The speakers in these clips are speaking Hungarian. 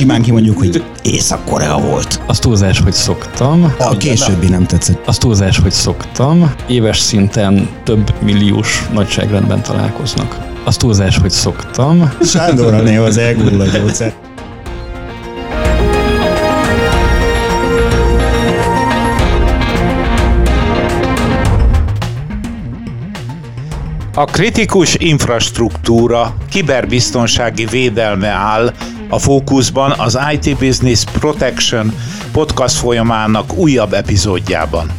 És simán kimondjuk, hogy Észak-Korea volt. Az túlzás, hogy szoktam. A későbbi nem tetszett. Az túlzás, hogy szoktam. Éves szinten több milliós nagyságrendben találkoznak. Az túlzás, hogy szoktam. Sándorra néha az elgull a gyógyszer. A kritikus infrastruktúra kiberbiztonsági védelme áll a fókuszban az IT Business Protection podcast folyamának újabb epizódjában.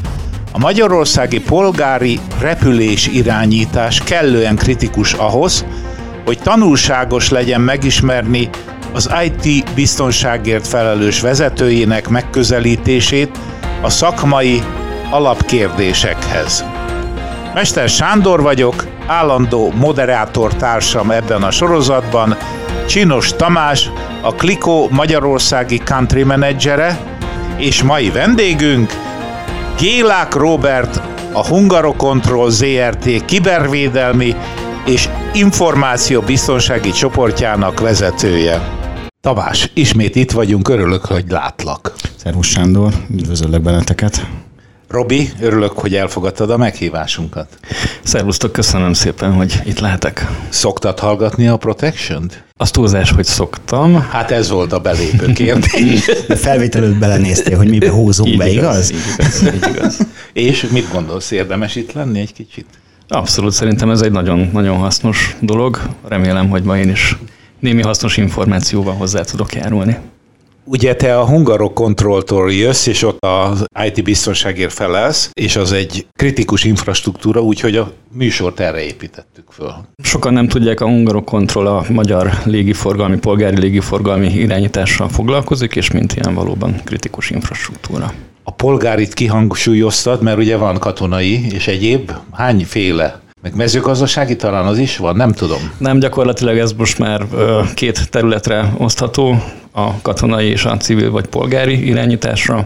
A magyarországi polgári repülés irányítás kellően kritikus ahhoz, hogy tanulságos legyen megismerni az IT biztonságért felelős vezetőjének megközelítését a szakmai alapkérdésekhez. Mester Sándor vagyok, állandó moderátor társam ebben a sorozatban, Csinos Tamás, a Kliko Magyarországi Country Managere, és mai vendégünk Gélák Robert, a Hungarocontrol ZRT kibervédelmi és információbiztonsági csoportjának vezetője. Tamás, ismét itt vagyunk, örülök, hogy látlak. Szervusz Sándor, üdvözöllek benneteket. Robi, örülök, hogy elfogadtad a meghívásunkat. Szervusztok, köszönöm szépen, hogy itt lehetek. Szoktad hallgatni a Protection-t? Az túlzás, hogy szoktam. Hát ez volt a belépő kérdés. De felvételőt belenéztél, hogy mibe húzunk Így be, igaz? Így igaz, így igaz. És mit gondolsz, érdemes itt lenni egy kicsit? Abszolút szerintem ez egy nagyon, nagyon hasznos dolog. Remélem, hogy ma én is némi hasznos információval hozzá tudok járulni. Ugye te a Hungarok Controltól jössz, és ott az IT biztonságért felelsz, és az egy kritikus infrastruktúra, úgyhogy a műsort erre építettük föl. Sokan nem tudják, a Hungarok Control a magyar légiforgalmi, polgári légiforgalmi irányítással foglalkozik, és mint ilyen valóban kritikus infrastruktúra. A polgárit kihangsúlyoztad, mert ugye van katonai és egyéb. Hányféle? Meg mezőgazdasági talán az is van, nem tudom. Nem, gyakorlatilag ez most már két területre osztható, a katonai és a civil vagy polgári irányításra.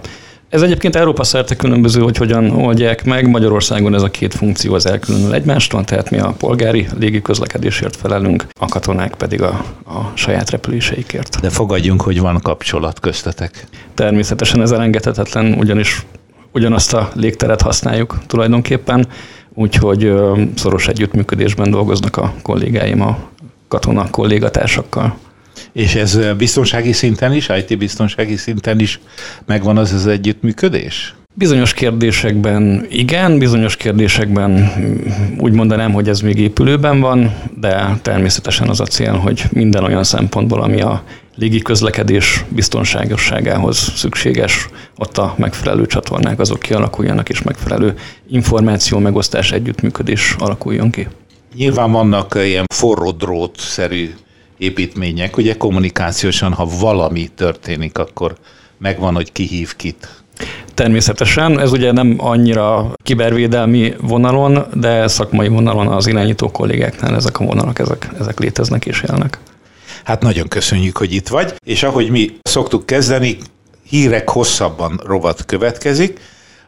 Ez egyébként Európa szerte különböző, hogy hogyan oldják meg. Magyarországon ez a két funkció az elkülönül egymástól, tehát mi a polgári légiközlekedésért felelünk, a katonák pedig a, a saját repüléseikért. De fogadjunk, hogy van kapcsolat köztetek. Természetesen ez elengedhetetlen, ugyanis ugyanazt a légteret használjuk tulajdonképpen, úgyhogy szoros együttműködésben dolgoznak a kollégáim a katona kollégatársakkal. És ez biztonsági szinten is, IT biztonsági szinten is megvan az az együttműködés? Bizonyos kérdésekben igen, bizonyos kérdésekben mm, úgy mondanám, hogy ez még épülőben van, de természetesen az a cél, hogy minden olyan szempontból, ami a légi közlekedés biztonságosságához szükséges, ott a megfelelő csatornák azok kialakuljanak, és megfelelő információ megosztás együttműködés alakuljon ki. Nyilván vannak ilyen forró drót-szerű építmények, ugye kommunikációsan, ha valami történik, akkor megvan, hogy ki hív kit. Természetesen, ez ugye nem annyira kibervédelmi vonalon, de szakmai vonalon az irányító kollégáknál ezek a vonalak, ezek, ezek léteznek és élnek. Hát nagyon köszönjük, hogy itt vagy, és ahogy mi szoktuk kezdeni, hírek hosszabban rovat következik,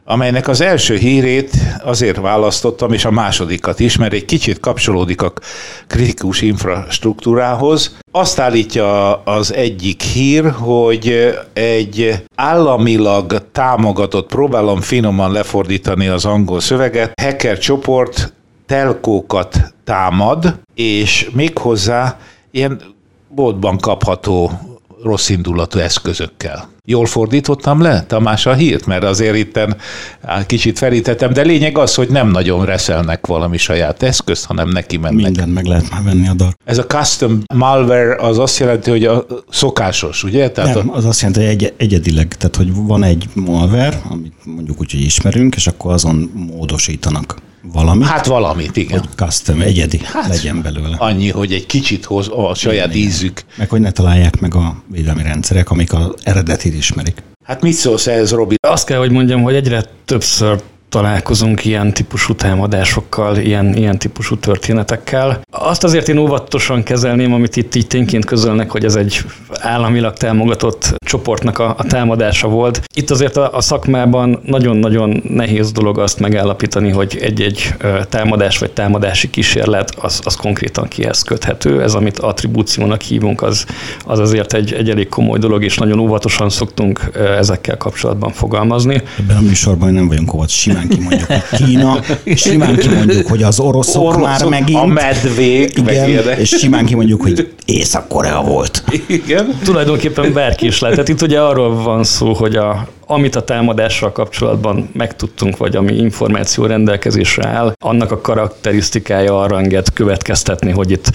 amelynek az első hírét azért választottam, és a másodikat is, mert egy kicsit kapcsolódik a kritikus infrastruktúrához. Azt állítja az egyik hír, hogy egy államilag támogatott, próbálom finoman lefordítani az angol szöveget, hacker csoport telkókat támad, és méghozzá ilyen boltban kapható rossz indulatú eszközökkel. Jól fordítottam le, Tamás, a hírt? Mert azért itten kicsit felítettem, de lényeg az, hogy nem nagyon reszelnek valami saját eszközt, hanem neki mennek. Mindent meg lehet már venni a dar. Ez a custom malware az azt jelenti, hogy a szokásos, ugye? Tehát Nem, a, az azt jelenti, hogy egy, egyedileg, tehát hogy van egy malware, amit mondjuk úgy, hogy ismerünk, és akkor azon módosítanak valamit, hát valamit, igen. hogy custom, egyedi Hát, legyen belőle. Annyi, hogy egy kicsit hoz a saját Igen, igen. ízük. Meg hogy ne találják meg a védelmi rendszerek, amik az eredetit ismerik. Hát mit szólsz ehhez, Robi? Azt kell, hogy mondjam, hogy egyre többször találkozunk ilyen típusú támadásokkal, ilyen, ilyen típusú történetekkel. Azt azért én óvatosan kezelném, amit itt így tényként közölnek, hogy ez egy államilag támogatott csoportnak a, a támadása volt. Itt azért a, a szakmában nagyon-nagyon nehéz dolog azt megállapítani, hogy egy-egy támadás vagy támadási kísérlet az, az konkrétan kihez köthető. Ez, amit attribúciónak hívunk, az, az azért egy, egy elég komoly dolog, és nagyon óvatosan szoktunk ezekkel kapcsolatban fogalmazni. Ebben a műsorban nem vagyunk óvat, simán kimondjuk, hogy Kína, simán kimondjuk, hogy az oroszok, oroszok már megint. A medvék, igen, és simán kimondjuk, hogy Észak-Korea volt. Igen. Tulajdonképpen bárki is lehet. Tehát itt ugye arról van szó, hogy a, amit a támadással kapcsolatban megtudtunk, vagy ami információ rendelkezésre áll, annak a karakterisztikája arra enged következtetni, hogy itt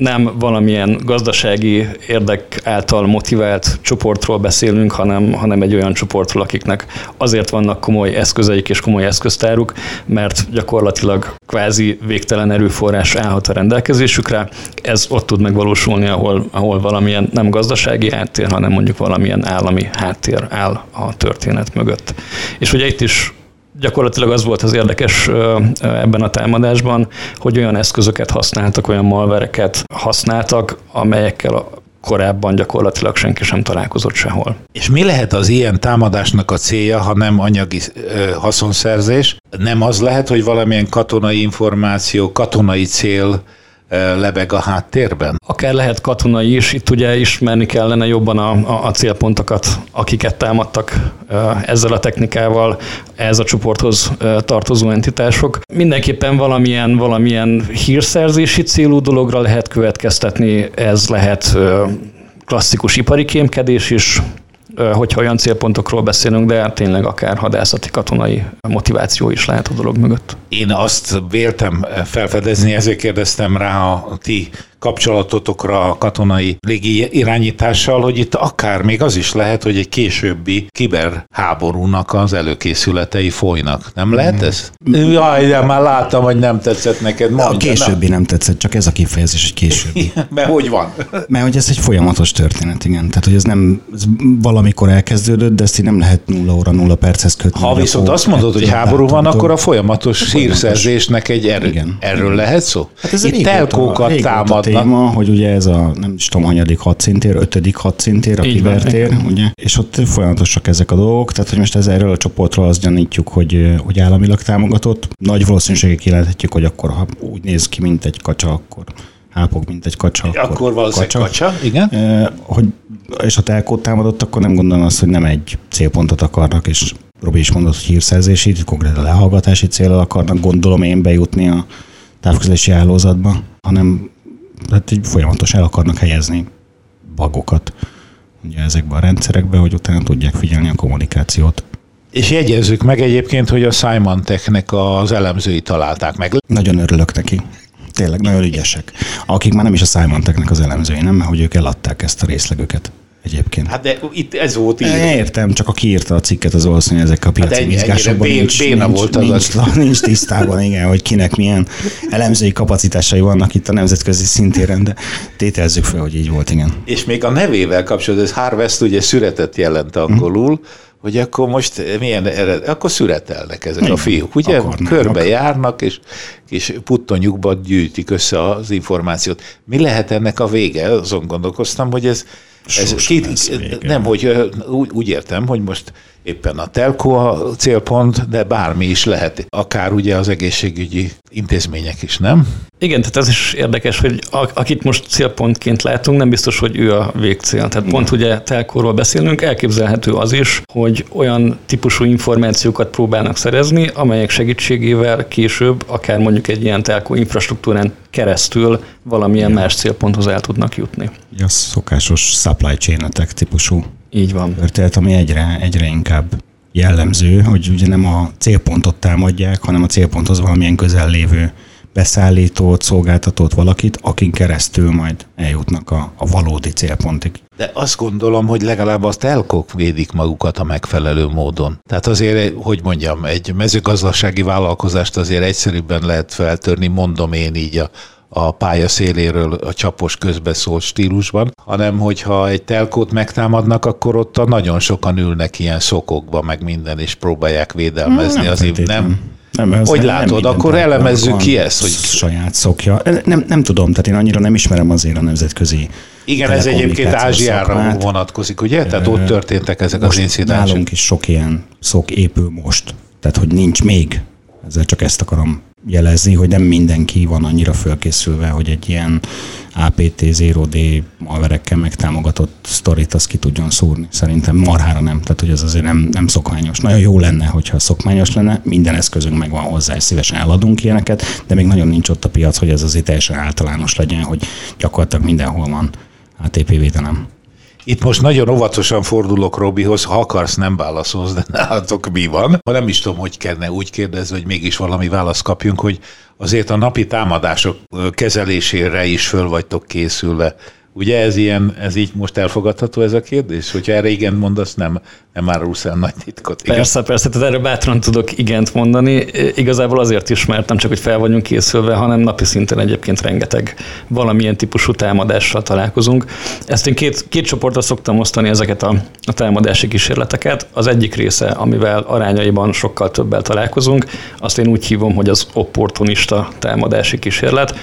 nem valamilyen gazdasági érdek által motivált csoportról beszélünk, hanem, hanem egy olyan csoportról, akiknek azért vannak komoly eszközeik és komoly eszköztáruk, mert gyakorlatilag kvázi végtelen erőforrás állhat a rendelkezésükre. Ez ott tud megvalósulni, ahol, ahol valamilyen nem gazdasági háttér, hanem mondjuk valamilyen állami háttér áll a történet mögött. És ugye itt is gyakorlatilag az volt az érdekes ebben a támadásban, hogy olyan eszközöket használtak, olyan malvereket használtak, amelyekkel korábban gyakorlatilag senki sem találkozott sehol. És mi lehet az ilyen támadásnak a célja, ha nem anyagi haszonszerzés? Nem az lehet, hogy valamilyen katonai információ, katonai cél lebeg a háttérben? Akár lehet katonai is, itt ugye ismerni kellene jobban a, a, a célpontokat, akiket támadtak ezzel a technikával, ez a csoporthoz tartozó entitások. Mindenképpen valamilyen, valamilyen hírszerzési célú dologra lehet következtetni, ez lehet klasszikus ipari kémkedés is, hogyha olyan célpontokról beszélünk, de tényleg akár hadászati, katonai motiváció is lehet a dolog mögött. Én azt véltem felfedezni, ezért kérdeztem rá a ti kapcsolatotokra a katonai légi irányítással, hogy itt akár még az is lehet, hogy egy későbbi kiberháborúnak az előkészületei folynak. Nem lehet ez? Jaj, de már láttam, hogy nem tetszett neked. Mondja, a későbbi nem. nem tetszett, csak ez a kifejezés, hogy későbbi. Mert hogy van? Mert hogy ez egy folyamatos történet, igen. Tehát, hogy ez nem ez valamikor elkezdődött, de ezt így nem lehet nulla óra, nulla perchez kötni. Ha viszont azt mondod, hogy háború van, akkor a folyamatos hírszerzésnek egy erő. Igen. Erről lehet szó? Hát ez Itt telkókat támad téma, hogy ugye ez a nem is tudom, hanyadik hadszintér, ötödik hadszintér, a kibertér, ugye, és ott folyamatosak ezek a dolgok, tehát hogy most ez erről a csoportról azt gyanítjuk, hogy, hogy államilag támogatott. Nagy valószínűséggel kijelenthetjük, hogy akkor, ha úgy néz ki, mint egy kacsa, akkor hápog, mint egy kacsa. Akkor, akkor valószínűleg kacsa. kacsa, igen. E, hogy, és ha telkót támadott, akkor nem gondolom azt, hogy nem egy célpontot akarnak, és Robi is mondott, hogy hírszerzési, konkrétan lehallgatási célral akarnak, gondolom én bejutni a távközlési hálózatba, hanem hát így folyamatos el akarnak helyezni bagokat ugye ezekbe a rendszerekbe, hogy utána tudják figyelni a kommunikációt. És jegyezzük meg egyébként, hogy a Simon Technek az elemzői találták meg. Nagyon örülök neki. Tényleg nagyon ügyesek. Akik már nem is a Simon Technek az elemzői, nem, hogy ők eladták ezt a részlegüket egyébként. Hát de itt ez volt így. Értem, csak aki írta a cikket, az valószínűleg ezek a piaci hát mizgásokban nincs, béna nincs, volt az nincs, az. nincs tisztában, igen, hogy kinek milyen elemzői kapacitásai vannak itt a nemzetközi szintéren, de tételezzük fel, hogy így volt, igen. És még a nevével kapcsolatban, ez Harvest ugye szüretet jelent angolul, hmm hogy akkor most milyen ered, akkor szüretelnek ezek Igen, a fiúk, ugye? Akarnak. Körbe járnak, és, és puttonyukba gyűjtik össze az információt. Mi lehet ennek a vége? Azon gondolkoztam, hogy ez ez két, nem, hogy úgy, úgy értem, hogy most éppen a telko a célpont, de bármi is lehet, akár ugye az egészségügyi intézmények is, nem? Igen, tehát ez is érdekes, hogy akit most célpontként látunk, nem biztos, hogy ő a végcél. Tehát Igen. pont ugye telkóról beszélünk, elképzelhető az is, hogy olyan típusú információkat próbálnak szerezni, amelyek segítségével később, akár mondjuk egy ilyen telkó infrastruktúrán keresztül valamilyen Igen. más célponthoz el tudnak jutni. A szokásos supply chain típusú így van. történet, ami egyre, egyre inkább jellemző, hogy ugye nem a célpontot támadják, hanem a célponthoz valamilyen közel lévő beszállítót, szolgáltatót, valakit, akin keresztül majd eljutnak a, a valódi célpontig. De azt gondolom, hogy legalább azt telkok védik magukat a megfelelő módon. Tehát azért, hogy mondjam, egy mezőgazdasági vállalkozást azért egyszerűbben lehet feltörni, mondom én így a, a pálya széléről a csapos közbeszólt stílusban, hanem hogyha egy telkót megtámadnak, akkor ott a nagyon sokan ülnek ilyen szokokba, meg minden, és próbálják védelmezni. Nem az nem? Nem, hogy nem látod, akkor elemezzük ki ezt, hogy... Saját szokja. Nem, nem tudom, tehát én annyira nem ismerem azért a nemzetközi igen, ez egyébként Ázsiára szakmát. vonatkozik, ugye? Tehát ott történtek ezek az incidensek. Nálunk is sok ilyen szok épül most. Tehát, hogy nincs még. Ezzel csak ezt akarom jelezni, hogy nem mindenki van annyira fölkészülve, hogy egy ilyen APT 0D malverekkel megtámogatott sztorit azt ki tudjon szúrni. Szerintem marhára nem, tehát hogy ez azért nem, nem szokványos. Nagyon jó lenne, hogyha szokványos lenne, minden eszközünk megvan hozzá, és szívesen eladunk ilyeneket, de még nagyon nincs ott a piac, hogy ez azért teljesen általános legyen, hogy gyakorlatilag mindenhol van ATP védelem. Itt most nagyon óvatosan fordulok Robihoz, ha akarsz, nem válaszolsz, de nálatok mi van. Ha nem is tudom, hogy kellene úgy kérdezni, hogy mégis valami választ kapjunk, hogy azért a napi támadások kezelésére is föl vagytok készülve. Ugye ez ilyen, ez így most elfogadható ez a kérdés? Hogyha erre igen mondasz, nem, nem árulsz el nagy titkot. Igen? Persze, persze, tehát erre bátran tudok igent mondani. Igazából azért is, mert nem csak, hogy fel vagyunk készülve, hanem napi szinten egyébként rengeteg valamilyen típusú támadással találkozunk. Ezt én két, két csoportra szoktam osztani ezeket a, a támadási kísérleteket. Az egyik része, amivel arányaiban sokkal többel találkozunk, azt én úgy hívom, hogy az opportunista támadási kísérlet.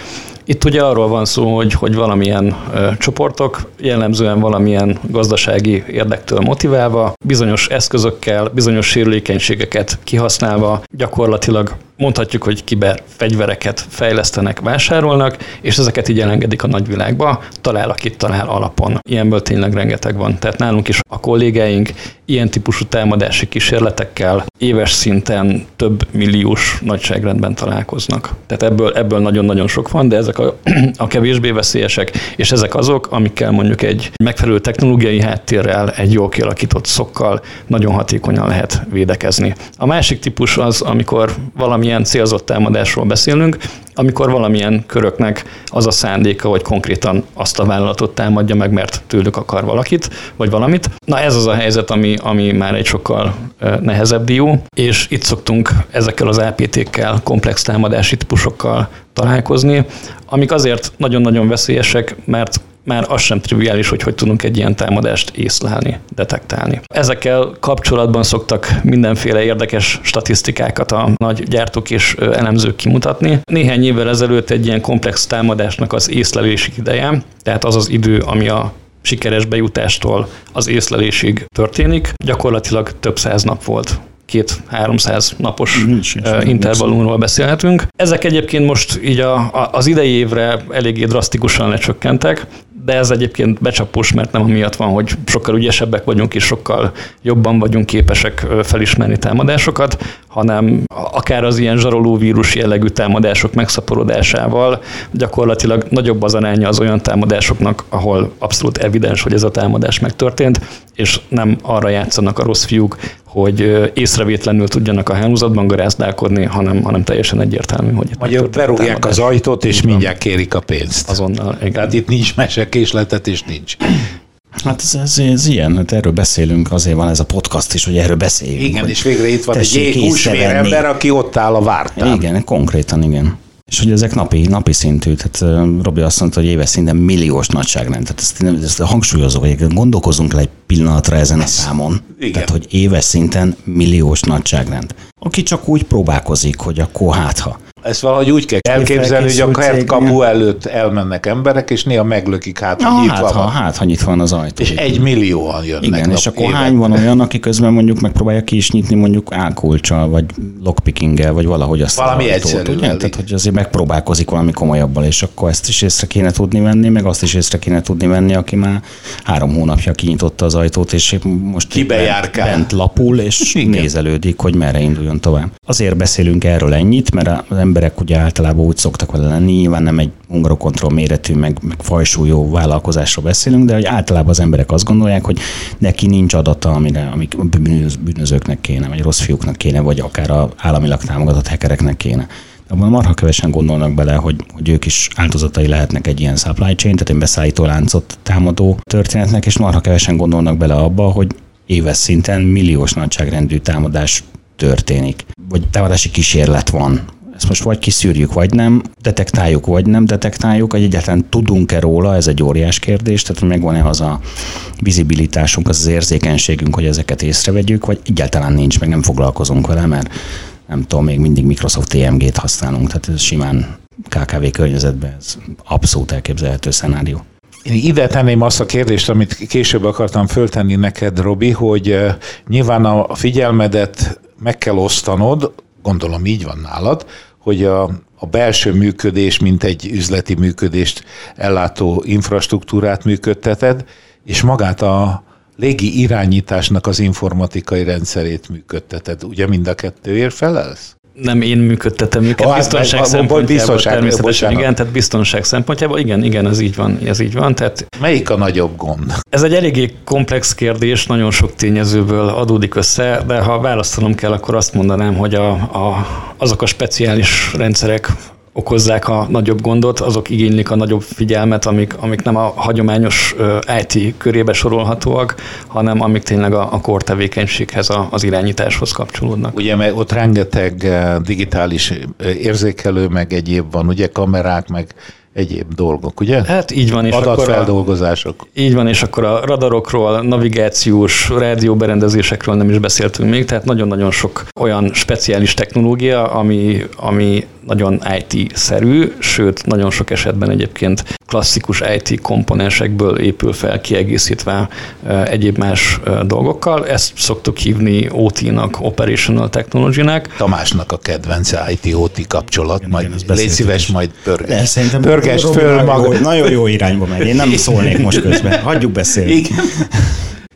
Itt ugye arról van szó, hogy, hogy valamilyen ö, csoportok, jellemzően valamilyen gazdasági érdektől motiválva, bizonyos eszközökkel, bizonyos sérülékenységeket kihasználva gyakorlatilag mondhatjuk, hogy kiber fegyvereket fejlesztenek, vásárolnak, és ezeket így elengedik a nagyvilágba, talál, akit talál alapon. Ilyenből tényleg rengeteg van. Tehát nálunk is a kollégáink ilyen típusú támadási kísérletekkel éves szinten több milliós nagyságrendben találkoznak. Tehát ebből, ebből nagyon-nagyon sok van, de ezek a, a kevésbé veszélyesek, és ezek azok, amikkel mondjuk egy megfelelő technológiai háttérrel, egy jól kialakított szokkal nagyon hatékonyan lehet védekezni. A másik típus az, amikor valami valamilyen célzott támadásról beszélünk, amikor valamilyen köröknek az a szándéka, hogy konkrétan azt a vállalatot támadja meg, mert tőlük akar valakit, vagy valamit. Na ez az a helyzet, ami, ami már egy sokkal nehezebb dió, és itt szoktunk ezekkel az APT-kkel, komplex támadási típusokkal találkozni, amik azért nagyon-nagyon veszélyesek, mert már az sem triviális, hogy hogy tudunk egy ilyen támadást észlelni, detektálni. Ezekkel kapcsolatban szoktak mindenféle érdekes statisztikákat a nagy gyártók és elemzők kimutatni. Néhány évvel ezelőtt egy ilyen komplex támadásnak az észlelési ideje, tehát az az idő, ami a sikeres bejutástól az észlelésig történik, gyakorlatilag több száz nap volt két 300 napos intervallumról beszélhetünk. Ezek egyébként most így a, a, az idei évre eléggé drasztikusan lecsökkentek, de ez egyébként becsapós, mert nem amiatt van, hogy sokkal ügyesebbek vagyunk és sokkal jobban vagyunk képesek felismerni támadásokat, hanem akár az ilyen zsaroló vírus jellegű támadások megszaporodásával gyakorlatilag nagyobb az aránya az olyan támadásoknak, ahol abszolút evidens, hogy ez a támadás megtörtént, és nem arra játszanak a rossz fiúk, hogy észrevétlenül tudjanak a hálózatban garázdálkodni, hanem, hanem teljesen egyértelmű, hogy itt Magyar berúgják az ajtót, és mindjárt kérik a pénzt. Azonnal, igen. Tehát itt nincs mesekésletet, és nincs. Hát ez, ez, ez ilyen, hát erről beszélünk, azért van ez a podcast is, hogy erről beszéljünk. Igen, és végre itt van egy jégúsvér ember, aki ott áll a vártán. Igen, konkrétan igen. És hogy ezek napi, napi szintű, tehát Robi azt mondta, hogy éves szinten milliós nagyságrend. Tehát ezt, ezt hangsúlyozom, hogy gondolkozunk le egy pillanatra ezen a számon. Igen. Tehát, hogy éves szinten milliós nagyságrend. Aki csak úgy próbálkozik, hogy akkor hát ha. Ezt valahogy úgy kell elképzelni, hogy a kert kapu előtt elmennek emberek, és néha meglökik hát, hogy nyitva hát, van. Ha, hát, ha nyitva van az ajtó. És egy millióan jönnek. Igen, és akkor hány van olyan, aki közben mondjuk megpróbálja ki is nyitni mondjuk álkulcsal, vagy lockpickinggel, vagy valahogy azt Valami egyszerű. Ugye? Tehát, hogy azért megpróbálkozik valami komolyabbal, és akkor ezt is észre kéne tudni venni, meg azt is észre kéne tudni venni, aki már három hónapja kinyitotta az ajtót, és most bent, bent lapul, és Igen. nézelődik, hogy merre induljon tovább. Azért beszélünk erről ennyit, mert az emberek ugye általában úgy szoktak vele lenni, nyilván nem egy hungarokontroll méretű, meg, meg fajsúlyó vállalkozásról beszélünk, de hogy általában az emberek azt gondolják, hogy neki nincs adata, amire, amik bűnözőknek kéne, vagy rossz fiúknak kéne, vagy akár a államilag támogatott hekereknek kéne. Abban marha kevesen gondolnak bele, hogy, hogy ők is áldozatai lehetnek egy ilyen supply chain, tehát egy beszállító láncot támadó történetnek, és marha kevesen gondolnak bele abba, hogy éves szinten milliós nagyságrendű támadás történik, vagy támadási kísérlet van ezt most vagy kiszűrjük, vagy nem, detektáljuk, vagy nem detektáljuk, hogy egyáltalán tudunk-e róla, ez egy óriás kérdés, tehát megvan-e az a vizibilitásunk, az az érzékenységünk, hogy ezeket észrevegyük, vagy egyáltalán nincs, meg nem foglalkozunk vele, mert nem tudom, még mindig Microsoft TMG-t használunk, tehát ez simán KKV környezetben ez abszolút elképzelhető szenárió. Én ide tenném azt a kérdést, amit később akartam föltenni neked, Robi, hogy nyilván a figyelmedet meg kell osztanod, gondolom így van nálad, hogy a, a belső működés, mint egy üzleti működést ellátó infrastruktúrát működteted, és magát a légi irányításnak az informatikai rendszerét működteted. Ugye mind a kettőért felelsz? Nem én működtetem őket, Ah, biztonság meg- szempontjából biztonság, természetesen bocsánat. igen, tehát biztonság szempontjából igen, igen, ez így van, ez így van, tehát Melyik a nagyobb gond? ez egy eléggé komplex kérdés, nagyon sok tényezőből adódik össze, de ha választanom kell, akkor azt mondanám, hogy a, a, azok a speciális rendszerek okozzák a nagyobb gondot, azok igénylik a nagyobb figyelmet, amik, amik nem a hagyományos IT körébe sorolhatóak, hanem amik tényleg a, a core tevékenységhez, a, az irányításhoz kapcsolódnak. Ugye mert ott rengeteg digitális érzékelő, meg egyéb van, ugye kamerák, meg egyéb dolgok, ugye? Hát így van, és akkor a, Adatfeldolgozások. Így van, és akkor a radarokról, navigációs, rádióberendezésekről nem is beszéltünk még, tehát nagyon-nagyon sok olyan speciális technológia, ami, ami nagyon IT-szerű, sőt, nagyon sok esetben egyébként klasszikus IT komponensekből épül fel, kiegészítve egyéb más dolgokkal. Ezt szoktuk hívni OT-nak, Operational Technology-nek. Tamásnak a kedvence IT-OT kapcsolat, Igen, majd légy szíves, majd pörges. De szerintem Pörgesd Robi föl nagyon maga. Jó, nagyon jó irányba megy. Én nem szólnék most közben. Hagyjuk beszélni. Igen.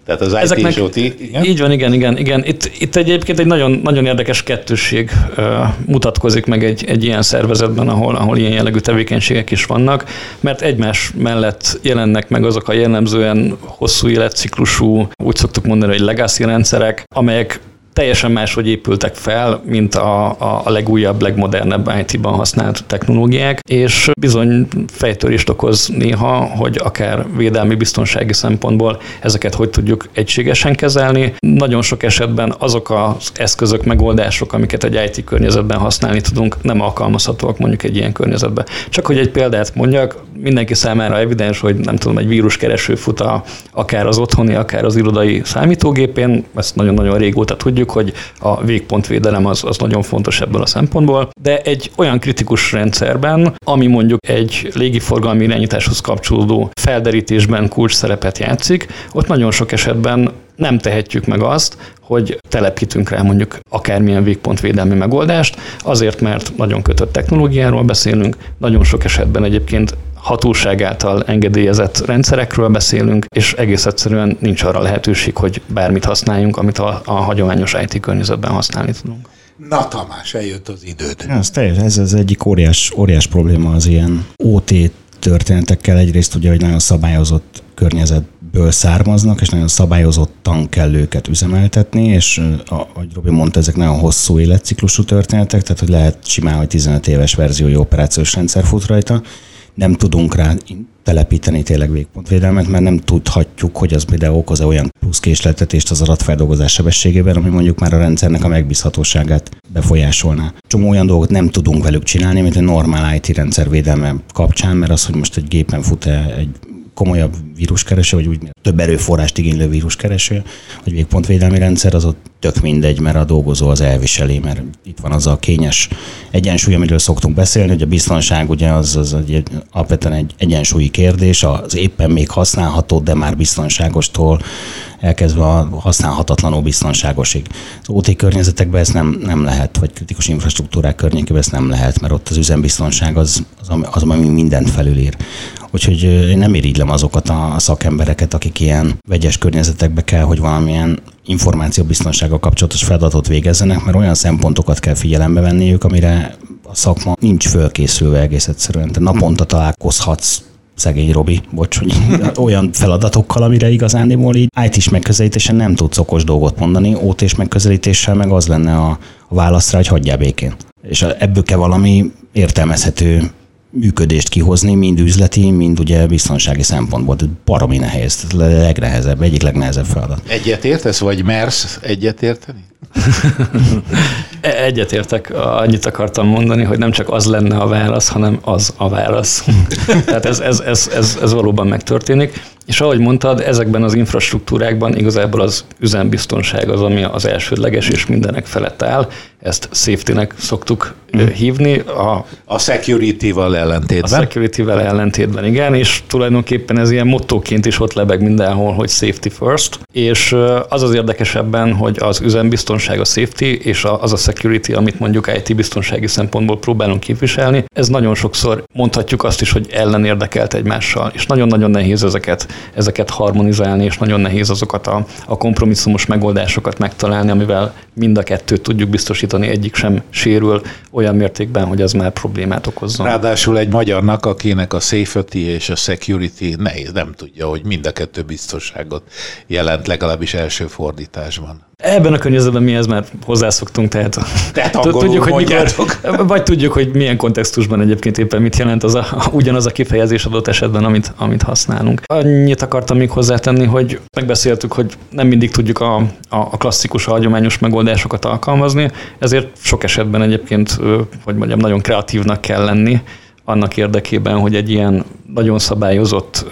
Tehát az IT Ezeknek- és OT, igen? Így van, igen, igen, igen. Itt, itt egyébként egy nagyon, nagyon érdekes kettősség ö, mutatkozik meg egy, egy ilyen szervezetben, ahol, ahol ilyen jellegű tevékenységek is vannak, mert egymás mellett jelennek meg azok a jellemzően hosszú életciklusú, úgy szoktuk mondani, hogy legacy rendszerek, amelyek teljesen máshogy épültek fel, mint a, a, legújabb, legmodernebb IT-ban használt technológiák, és bizony fejtörést okoz néha, hogy akár védelmi biztonsági szempontból ezeket hogy tudjuk egységesen kezelni. Nagyon sok esetben azok az eszközök, megoldások, amiket egy IT környezetben használni tudunk, nem alkalmazhatóak mondjuk egy ilyen környezetben. Csak hogy egy példát mondjak, mindenki számára evidens, hogy nem tudom, egy víruskereső fut a, akár az otthoni, akár az irodai számítógépén, ezt nagyon-nagyon régóta tudjuk, hogy a végpontvédelem az, az nagyon fontos ebből a szempontból, de egy olyan kritikus rendszerben, ami mondjuk egy légiforgalmi irányításhoz kapcsolódó felderítésben kulcs szerepet játszik, ott nagyon sok esetben nem tehetjük meg azt, hogy telepítünk rá mondjuk akármilyen végpontvédelmi megoldást, azért, mert nagyon kötött technológiáról beszélünk, nagyon sok esetben egyébként hatóság által engedélyezett rendszerekről beszélünk, és egész egyszerűen nincs arra lehetőség, hogy bármit használjunk, amit a, a hagyományos IT környezetben használni tudunk. Na Tamás, eljött az időd. Ez, teljesen, ez az egyik óriás, óriás probléma az ilyen OT történetekkel. Egyrészt ugye, hogy nagyon szabályozott környezetből származnak, és nagyon szabályozottan kell őket üzemeltetni, és ahogy Robi mondta, ezek nagyon hosszú életciklusú történetek, tehát hogy lehet simán, hogy 15 éves verziói operációs rendszer fut rajta, nem tudunk rá telepíteni tényleg végpontvédelmet, mert nem tudhatjuk, hogy az például okoz-e olyan plusz késleltetést az adatfeldolgozás sebességében, ami mondjuk már a rendszernek a megbízhatóságát befolyásolná. Csomó olyan dolgot nem tudunk velük csinálni, mint egy normál IT rendszer védelme kapcsán, mert az, hogy most egy gépen fut-e egy komolyabb víruskereső, vagy úgy több erőforrást igénylő víruskereső, vagy végpontvédelmi rendszer, az ott tök mindegy, mert a dolgozó az elviseli, mert itt van az a kényes egyensúly, amiről szoktunk beszélni, hogy a biztonság ugye az, az egy, alapvetően egy egyensúlyi kérdés, az éppen még használható, de már biztonságostól elkezdve a használhatatlanul biztonságosig. Az OT környezetekben ezt nem, nem lehet, vagy kritikus infrastruktúrák környékében ezt nem lehet, mert ott az üzembiztonság az, az, az ami mindent felülír. Úgyhogy én nem irigylem azokat a szakembereket, akik ilyen vegyes környezetekbe kell, hogy valamilyen információbiztonsággal kapcsolatos feladatot végezzenek, mert olyan szempontokat kell figyelembe venniük, amire a szakma nincs fölkészülve egész egyszerűen. Te naponta találkozhatsz szegény Robi, bocs, hogy olyan feladatokkal, amire igazándiból így IT-s megközelítésen nem tudsz okos dolgot mondani, OT-s megközelítéssel meg az lenne a, a válaszra, hogy hagyjál békén. És ebből kell valami értelmezhető működést kihozni, mind üzleti, mind ugye biztonsági szempontból. Ez baromi nehéz, legnehezebb, egyik legnehezebb feladat. Egyet értesz, vagy mersz egyet érteni? E- Egyetértek, annyit akartam mondani, hogy nem csak az lenne a válasz, hanem az a válasz. Tehát ez, ez, ez, ez, ez valóban megtörténik. És ahogy mondtad, ezekben az infrastruktúrákban igazából az üzembiztonság az, ami az elsődleges és mindenek felett áll. ezt safety-nek szoktuk mm. hívni. A, a security-val ellentétben. A security-vel ellentétben, igen, és tulajdonképpen ez ilyen mottoként is ott lebeg mindenhol, hogy safety first, és az az érdekesebben, hogy az üzembiztonság a safety, és az a security, amit mondjuk IT biztonsági szempontból próbálunk képviselni, ez nagyon sokszor mondhatjuk azt is, hogy ellenérdekelt egymással, és nagyon-nagyon nehéz ezeket, ezeket harmonizálni, és nagyon nehéz azokat a, a kompromisszumos megoldásokat megtalálni, amivel mind a kettőt tudjuk biztosítani, egyik sem sérül olyan mértékben, hogy az már problémát okozzon. Ráadásul egy magyarnak, akinek a safety és a security nehéz, nem tudja, hogy mind a kettő biztonságot jelent, legalábbis első fordításban. Ebben a környezetben mi ez már hozzászoktunk, tehát, tehát tudjuk, hogy mikor, vagy tudjuk, hogy milyen kontextusban egyébként éppen mit jelent az a, ugyanaz a kifejezés adott esetben, amit, amit használunk. Annyit akartam még hozzátenni, hogy megbeszéltük, hogy nem mindig tudjuk a, a, a klasszikus, a hagyományos megoldásokat alkalmazni, ezért sok esetben egyébként, hogy mondjam, nagyon kreatívnak kell lenni, annak érdekében, hogy egy ilyen nagyon szabályozott,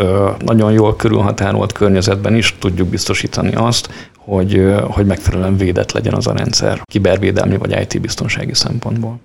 nagyon jól körülhatárolt környezetben is tudjuk biztosítani azt, hogy, hogy megfelelően védett legyen az a rendszer, kibervédelmi vagy IT biztonsági szempontból.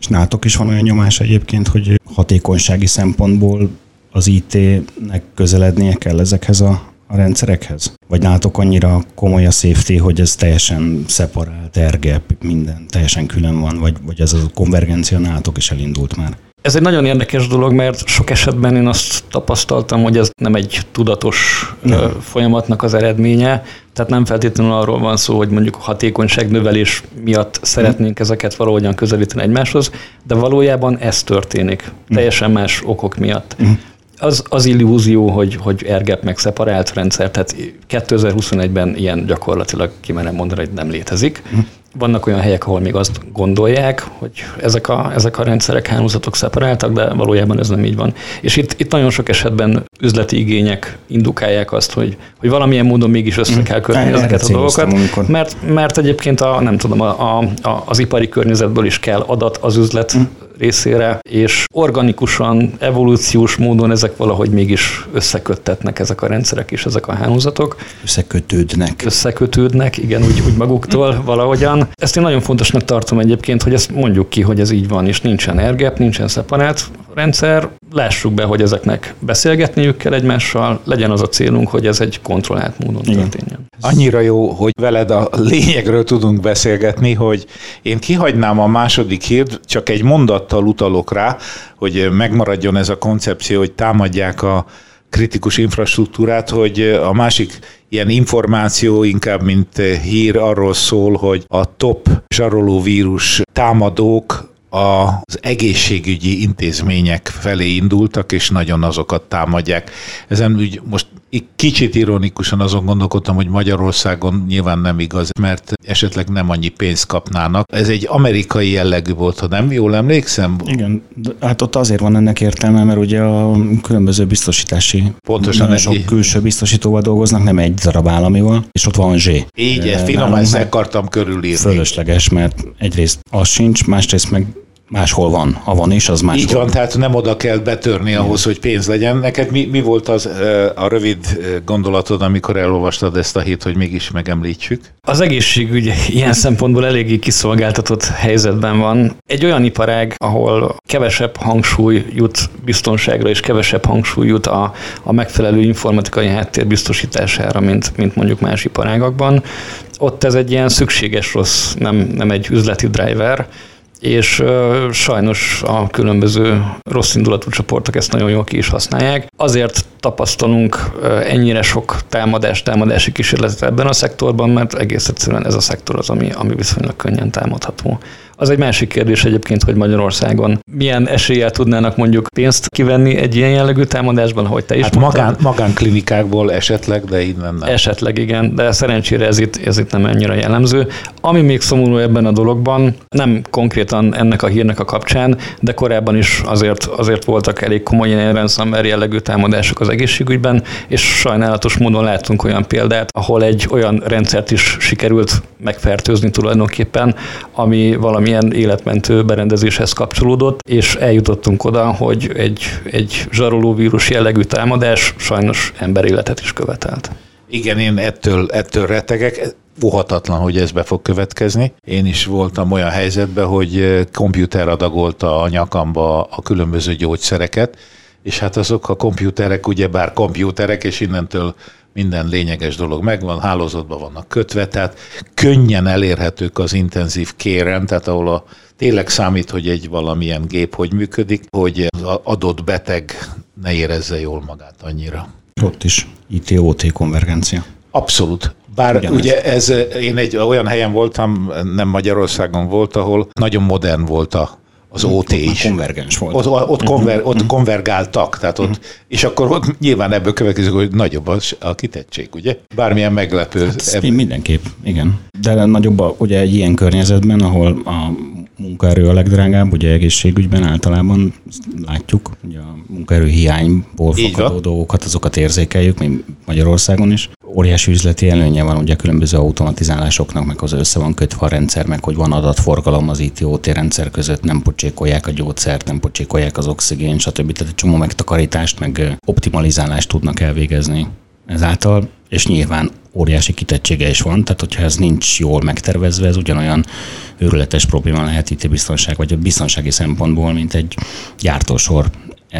És nátok is van olyan nyomás egyébként, hogy hatékonysági szempontból az IT-nek közelednie kell ezekhez a, a rendszerekhez? Vagy nátok annyira komoly a safety, hogy ez teljesen szeparált, ergep, minden teljesen külön van, vagy, vagy ez a konvergencia nátok is elindult már? Ez egy nagyon érdekes dolog, mert sok esetben én azt tapasztaltam, hogy ez nem egy tudatos nem. folyamatnak az eredménye, tehát nem feltétlenül arról van szó, hogy mondjuk hatékonyság növelés miatt szeretnénk ezeket valahogyan közelíteni egymáshoz, de valójában ez történik, teljesen más okok miatt. Az, az illúzió, hogy, hogy ergep meg szeparált rendszer, tehát 2021-ben ilyen gyakorlatilag kimenem mondani, hogy nem létezik. Vannak olyan helyek, ahol még azt gondolják, hogy ezek a, ezek a rendszerek, hálózatok szeparáltak, de valójában ez nem így van. És itt, itt nagyon sok esetben üzleti igények indukálják azt, hogy, hogy valamilyen módon mégis össze kell kötni mm. ezeket a dolgokat, mert, mert egyébként a, nem tudom, a, a, az ipari környezetből is kell adat az üzlet mm részére, és organikusan, evolúciós módon ezek valahogy mégis összeköttetnek ezek a rendszerek és ezek a hálózatok. Összekötődnek. Összekötődnek, igen, úgy, úgy maguktól valahogyan. Ezt én nagyon fontosnak tartom egyébként, hogy ezt mondjuk ki, hogy ez így van, és nincsen ergep, nincsen szeparált rendszer, lássuk be, hogy ezeknek beszélgetniük kell egymással, legyen az a célunk, hogy ez egy kontrollált módon Igen. történjen. Annyira jó, hogy veled a lényegről tudunk beszélgetni, hogy én kihagynám a második hírt, csak egy mondattal utalok rá, hogy megmaradjon ez a koncepció, hogy támadják a kritikus infrastruktúrát, hogy a másik ilyen információ inkább, mint hír arról szól, hogy a top zsarolóvírus támadók az egészségügyi intézmények felé indultak, és nagyon azokat támadják. Ezen úgy most kicsit ironikusan azon gondolkodtam, hogy Magyarországon nyilván nem igaz, mert esetleg nem annyi pénzt kapnának. Ez egy amerikai jellegű volt, ha nem jól emlékszem? Igen, hát ott azért van ennek értelme, mert ugye a különböző biztosítási, Pontosan sok egy... külső biztosítóval dolgoznak, nem egy darab államival, és ott van zsé. Így, finoman ezt akartam körülírni. Fölösleges, mert egyrészt az sincs, másrészt meg máshol van. Ha van is, az máshol. Így van, tehát nem oda kell betörni ahhoz, hogy pénz legyen. Neked mi, mi volt az a rövid gondolatod, amikor elolvastad ezt a hét, hogy mégis megemlítsük? Az egészségügy ilyen szempontból eléggé kiszolgáltatott helyzetben van. Egy olyan iparág, ahol kevesebb hangsúly jut biztonságra, és kevesebb hangsúly jut a, a megfelelő informatikai háttér biztosítására, mint, mint mondjuk más iparágakban. Ott ez egy ilyen szükséges rossz, nem, nem egy üzleti driver, és sajnos a különböző rossz indulatú csoportok ezt nagyon jól ki is használják. Azért tapasztalunk ennyire sok támadás, támadási kísérletet ebben a szektorban, mert egész egyszerűen ez a szektor az, ami, ami viszonylag könnyen támadható. Az egy másik kérdés egyébként, hogy Magyarországon milyen eséllyel tudnának mondjuk pénzt kivenni egy ilyen jellegű támadásban, hogy te is hát mondtad. magán, magánklinikákból esetleg, de innen nem. Esetleg igen, de szerencsére ez itt, ez itt nem ennyire jellemző. Ami még szomorú ebben a dologban, nem konkrétan ennek a hírnek a kapcsán, de korábban is azért, azért voltak elég komoly ilyen ransomware jellegű támadások az egészségügyben, és sajnálatos módon láttunk olyan példát, ahol egy olyan rendszert is sikerült megfertőzni tulajdonképpen, ami valami valamilyen életmentő berendezéshez kapcsolódott, és eljutottunk oda, hogy egy, egy zsarolóvírus jellegű támadás sajnos emberéletet is követelt. Igen, én ettől, ettől rettegek. óhatatlan, hogy ez be fog következni. Én is voltam olyan helyzetben, hogy komputer adagolta a nyakamba a különböző gyógyszereket, és hát azok a komputerek ugyebár komputerek, és innentől minden lényeges dolog megvan, hálózatban vannak kötve, tehát könnyen elérhetők az intenzív kérem, tehát ahol a, tényleg számít, hogy egy valamilyen gép hogy működik, hogy az adott beteg ne érezze jól magát annyira. Ott is IT-OT konvergencia. Abszolút. Bár Ugyanez. ugye ez, én egy olyan helyen voltam, nem Magyarországon volt, ahol nagyon modern volt a az OT is. Konvergens volt. Ott, ott, konver, ott konvergáltak, tehát ott, és akkor ott nyilván ebből következik, hogy nagyobb a kitettség, ugye? Bármilyen meglepő. Hát, ebb... Mindenképp, igen. De nagyobb a, ugye egy ilyen környezetben, ahol a munkaerő a legdrágább, ugye egészségügyben általában látjuk, ugye a munkaerő hiányból fakadó dolgokat, azokat érzékeljük, mi Magyarországon is. Óriási üzleti előnye van ugye különböző automatizálásoknak, meg az össze van kötve a rendszer, meg hogy van adatforgalom az ITOT rendszer között, nem pocsékolják a gyógyszert, nem pocsékolják az oxigén, stb. Tehát egy csomó megtakarítást, meg optimalizálást tudnak elvégezni ezáltal, és nyilván óriási kitettsége is van, tehát hogyha ez nincs jól megtervezve, ez ugyanolyan őrületes probléma lehet itt a biztonság, vagy a biztonsági szempontból, mint egy gyártósor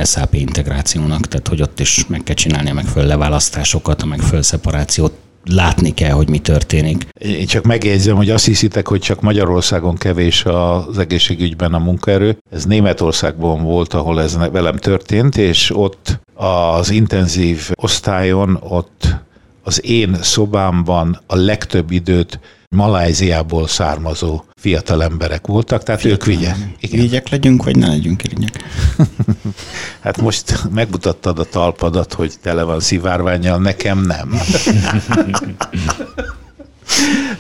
SAP integrációnak, tehát hogy ott is meg kell csinálni a megfelelő leválasztásokat, a megfelelő szeparációt, látni kell, hogy mi történik. Én csak megjegyzem, hogy azt hiszitek, hogy csak Magyarországon kevés az egészségügyben a munkaerő. Ez Németországban volt, ahol ez velem történt, és ott az intenzív osztályon ott az én szobámban a legtöbb időt Maláziából származó fiatal emberek voltak, tehát fiatal. ők vigyek. Igen. Vigyek legyünk, vagy ne legyünk irigyek? hát most megmutattad a talpadat, hogy tele van szivárványjal, nekem nem.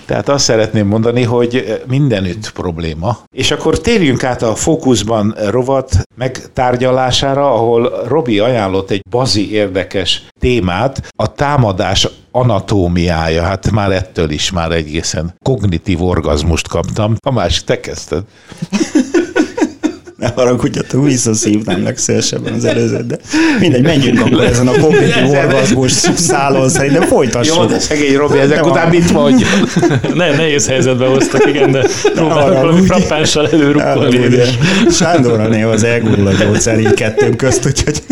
Tehát azt szeretném mondani, hogy mindenütt probléma. És akkor térjünk át a fókuszban rovat megtárgyalására, ahol Robi ajánlott egy bazi érdekes témát, a támadás anatómiája. Hát már ettől is már egészen kognitív orgazmust kaptam. A másik te kezdted. Ne haragudjatok, visszaszívnám legszélesebben az előzőt, de mindegy, menjünk akkor ezen a kognitív orgazmus szálon, szerintem folytassuk. Jó, de szegény Robi, ezek de után mit mondja? ne, nehéz helyzetbe hoztak, igen, de próbálok valami frappánssal előrukkolni. Sándorra néha az elgurul a gyógyszer így kettőnk közt, úgyhogy...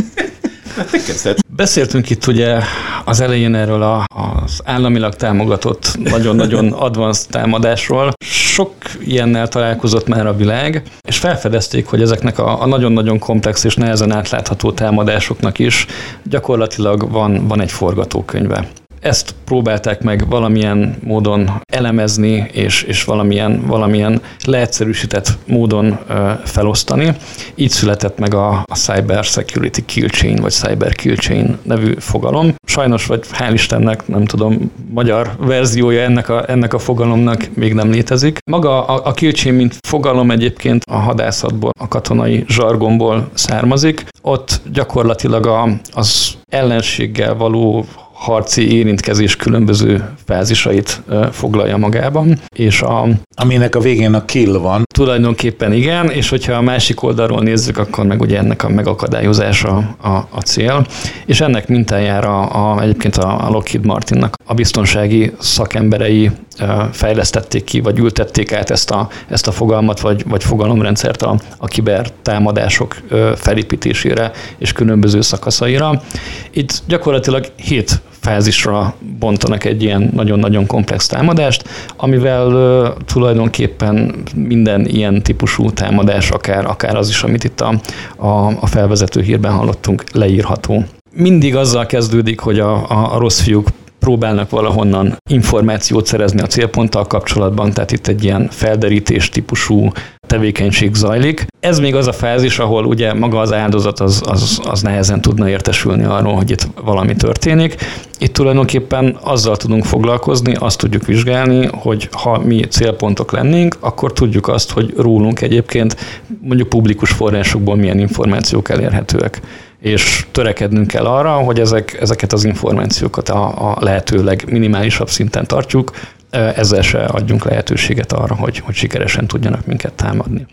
Beszéltünk itt ugye az elején erről a, az államilag támogatott, nagyon-nagyon advanced támadásról. Sok ilyennel találkozott már a világ, és felfedezték, hogy ezeknek a, a nagyon-nagyon komplex és nehezen átlátható támadásoknak is gyakorlatilag van, van egy forgatókönyve. Ezt próbálták meg valamilyen módon elemezni, és, és valamilyen, valamilyen leegyszerűsített módon ö, felosztani. Így született meg a, a Cyber Security Kill Chain, vagy Cyber Kill Chain nevű fogalom. Sajnos, vagy hál' Istennek, nem tudom, magyar verziója ennek a, ennek a fogalomnak még nem létezik. Maga a, a Kill Chain, mint fogalom egyébként a hadászatból, a katonai zsargomból származik. Ott gyakorlatilag a, az ellenséggel való harci érintkezés különböző fázisait foglalja magában, és a... Aminek a végén a kill van. Tulajdonképpen igen, és hogyha a másik oldalról nézzük, akkor meg ugye ennek a megakadályozása a, a cél, és ennek mintájára a, egyébként a Lockheed Martinnak a biztonsági szakemberei fejlesztették ki, vagy ültették át ezt a, ezt a fogalmat, vagy, vagy fogalomrendszert a, a kiber támadások felépítésére és különböző szakaszaira. Itt gyakorlatilag hét fázisra bontanak egy ilyen nagyon-nagyon komplex támadást, amivel uh, tulajdonképpen minden ilyen típusú támadás, akár, akár az is, amit itt a, a, a felvezető hírben hallottunk, leírható. Mindig azzal kezdődik, hogy a, a, a rossz fiúk próbálnak valahonnan információt szerezni a célponttal kapcsolatban, tehát itt egy ilyen felderítés típusú tevékenység zajlik. Ez még az a fázis, ahol ugye maga az áldozat az, az, az nehezen tudna értesülni arról, hogy itt valami történik. Itt tulajdonképpen azzal tudunk foglalkozni, azt tudjuk vizsgálni, hogy ha mi célpontok lennénk, akkor tudjuk azt, hogy rólunk egyébként mondjuk publikus forrásokból milyen információk elérhetőek és törekednünk kell arra, hogy ezek, ezeket az információkat a, a lehetőleg minimálisabb szinten tartjuk, ezzel se adjunk lehetőséget arra, hogy, hogy sikeresen tudjanak minket támadni.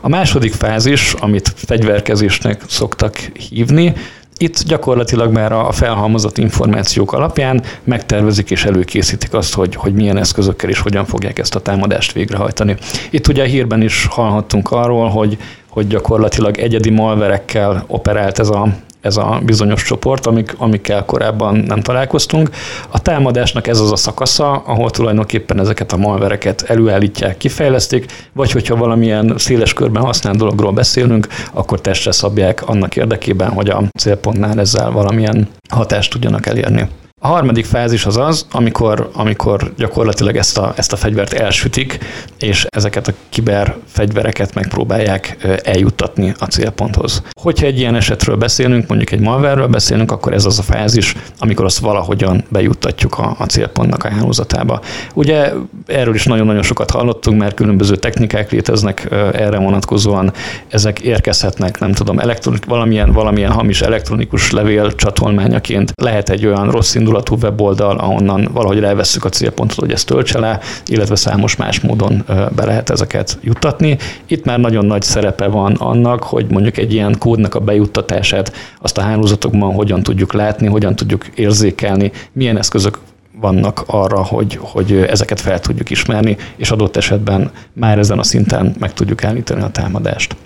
A második fázis, amit fegyverkezésnek szoktak hívni, Itt gyakorlatilag már a felhalmozott információk alapján megtervezik és előkészítik azt, hogy, hogy milyen eszközökkel és hogyan fogják ezt a támadást végrehajtani. Itt ugye a hírben is hallhattunk arról, hogy, hogy gyakorlatilag egyedi malverekkel operált ez a, ez a bizonyos csoport, amik, amikkel korábban nem találkoztunk. A támadásnak ez az a szakasza, ahol tulajdonképpen ezeket a malvereket előállítják, kifejlesztik, vagy hogyha valamilyen széles körben használt dologról beszélünk, akkor testre szabják annak érdekében, hogy a célpontnál ezzel valamilyen hatást tudjanak elérni. A harmadik fázis az az, amikor, amikor gyakorlatilag ezt a, ezt a fegyvert elsütik, és ezeket a kiber fegyvereket megpróbálják eljuttatni a célponthoz. Hogyha egy ilyen esetről beszélünk, mondjuk egy malverről beszélünk, akkor ez az a fázis, amikor azt valahogyan bejuttatjuk a, a célpontnak a hálózatába. Ugye erről is nagyon-nagyon sokat hallottunk, mert különböző technikák léteznek erre vonatkozóan, ezek érkezhetnek, nem tudom, elektronik, valamilyen, valamilyen hamis elektronikus levél csatolmányaként, lehet egy olyan rossz indulatú weboldal, ahonnan valahogy elveszük a célpontot, hogy ezt töltse le, illetve számos más módon be lehet ezeket juttatni. Itt már nagyon nagy szerepe van annak, hogy mondjuk egy ilyen kódnak a bejuttatását azt a hálózatokban hogyan tudjuk látni, hogyan tudjuk érzékelni, milyen eszközök vannak arra, hogy, hogy ezeket fel tudjuk ismerni, és adott esetben már ezen a szinten meg tudjuk állítani a támadást.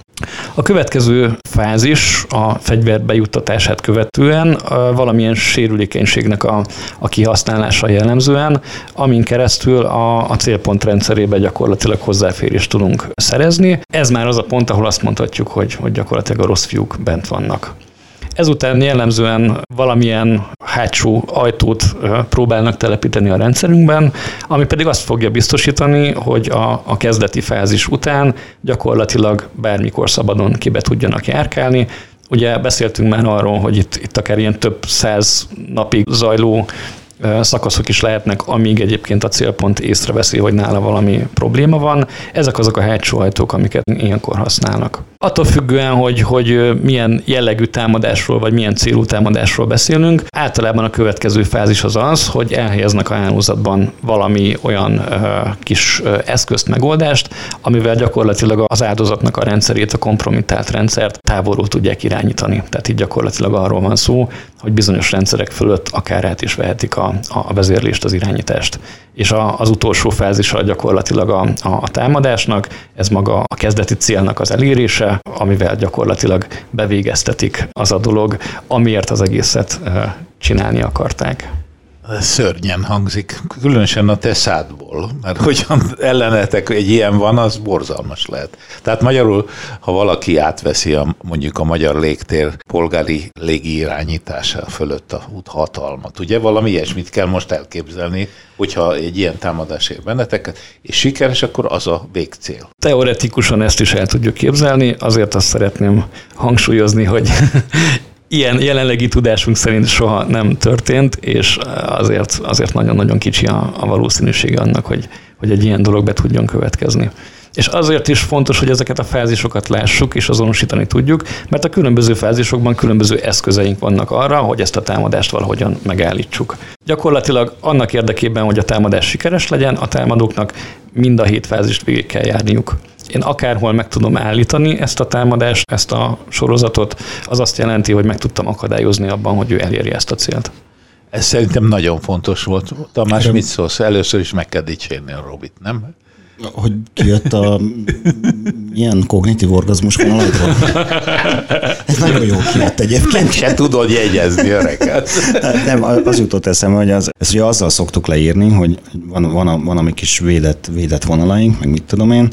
A következő fázis a fegyver bejuttatását követően valamilyen sérülékenységnek a, a kihasználása jellemzően, amin keresztül a, a célpont rendszerébe gyakorlatilag hozzáférést tudunk szerezni. Ez már az a pont, ahol azt mondhatjuk, hogy, hogy gyakorlatilag a rossz fiúk bent vannak. Ezután jellemzően valamilyen hátsó ajtót próbálnak telepíteni a rendszerünkben, ami pedig azt fogja biztosítani, hogy a, a kezdeti fázis után gyakorlatilag bármikor szabadon kibe tudjanak járkálni, Ugye beszéltünk már arról, hogy itt, itt akár ilyen több száz napig zajló szakaszok is lehetnek, amíg egyébként a célpont észreveszi, hogy nála valami probléma van. Ezek azok a hátsó ajtók, amiket ilyenkor használnak. Attól függően, hogy, hogy milyen jellegű támadásról, vagy milyen célú támadásról beszélünk, általában a következő fázis az az, hogy elhelyeznek a hálózatban valami olyan ö, kis ö, eszközt, megoldást, amivel gyakorlatilag az áldozatnak a rendszerét, a kompromittált rendszert távolról tudják irányítani. Tehát így gyakorlatilag arról van szó, hogy bizonyos rendszerek fölött akár át is vehetik a, a vezérlést, az irányítást. És a, az utolsó fázisa gyakorlatilag a, a támadásnak, ez maga a kezdeti célnak az elérése, amivel gyakorlatilag bevégeztetik az a dolog, amiért az egészet csinálni akarták szörnyen hangzik, különösen a te szádból, mert hogyan ellenetek egy ilyen van, az borzalmas lehet. Tehát magyarul, ha valaki átveszi a, mondjuk a magyar légtér polgári légi irányítása fölött a hatalmat, ugye valami ilyesmit kell most elképzelni, hogyha egy ilyen támadás ér benneteket, és sikeres, akkor az a végcél. Teoretikusan ezt is el tudjuk képzelni, azért azt szeretném hangsúlyozni, hogy ilyen jelenlegi tudásunk szerint soha nem történt, és azért, azért nagyon-nagyon kicsi a, a valószínűsége annak, hogy, hogy egy ilyen dolog be tudjon következni. És azért is fontos, hogy ezeket a fázisokat lássuk és azonosítani tudjuk, mert a különböző fázisokban különböző eszközeink vannak arra, hogy ezt a támadást valahogyan megállítsuk. Gyakorlatilag annak érdekében, hogy a támadás sikeres legyen, a támadóknak mind a hét fázist végig kell járniuk én akárhol meg tudom állítani ezt a támadást, ezt a sorozatot, az azt jelenti, hogy meg tudtam akadályozni abban, hogy ő elérje ezt a célt. Ez szerintem nagyon fontos volt. Tamás, mit szólsz? Először is meg kell dicsérni a Robit, nem? Hogy kijött a ilyen kognitív orgazmus vonalaidról. Ez nagyon jó kijött egyébként. Meg se tudod jegyezni öreket. Nem, az jutott eszembe, hogy az, ezt ugye azzal szoktuk leírni, hogy van, van, a, van a mi kis védett, védett vonalaink, meg mit tudom én,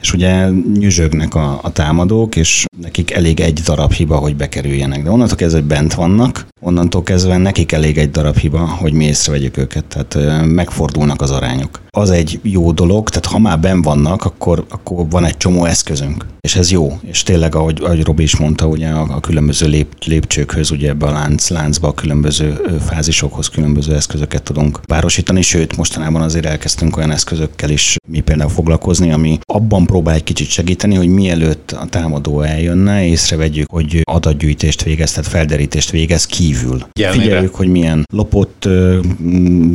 és ugye nyüzsögnek a, a támadók, és nekik elég egy darab hiba, hogy bekerüljenek. De onnantól kezdve, hogy bent vannak, onnantól kezdve nekik elég egy darab hiba, hogy mi észrevegyük őket. Tehát megfordulnak az arányok. Az egy jó dolog, tehát ha már ben vannak, akkor, akkor van egy csomó eszközünk. És ez jó. És tényleg, ahogy, ahogy Robi is mondta, ugye a, a különböző lép, lépcsőkhöz, ugye ebbe a lánc, láncba, a különböző fázisokhoz különböző eszközöket tudunk párosítani, sőt, mostanában azért elkezdtünk olyan eszközökkel is mi például foglalkozni, ami abban próbál egy kicsit segíteni, hogy mielőtt a támadó eljönne, észrevegyük, hogy adatgyűjtést végez, tehát felderítést végez kívül. Jelmére. Figyeljük, hogy milyen lopott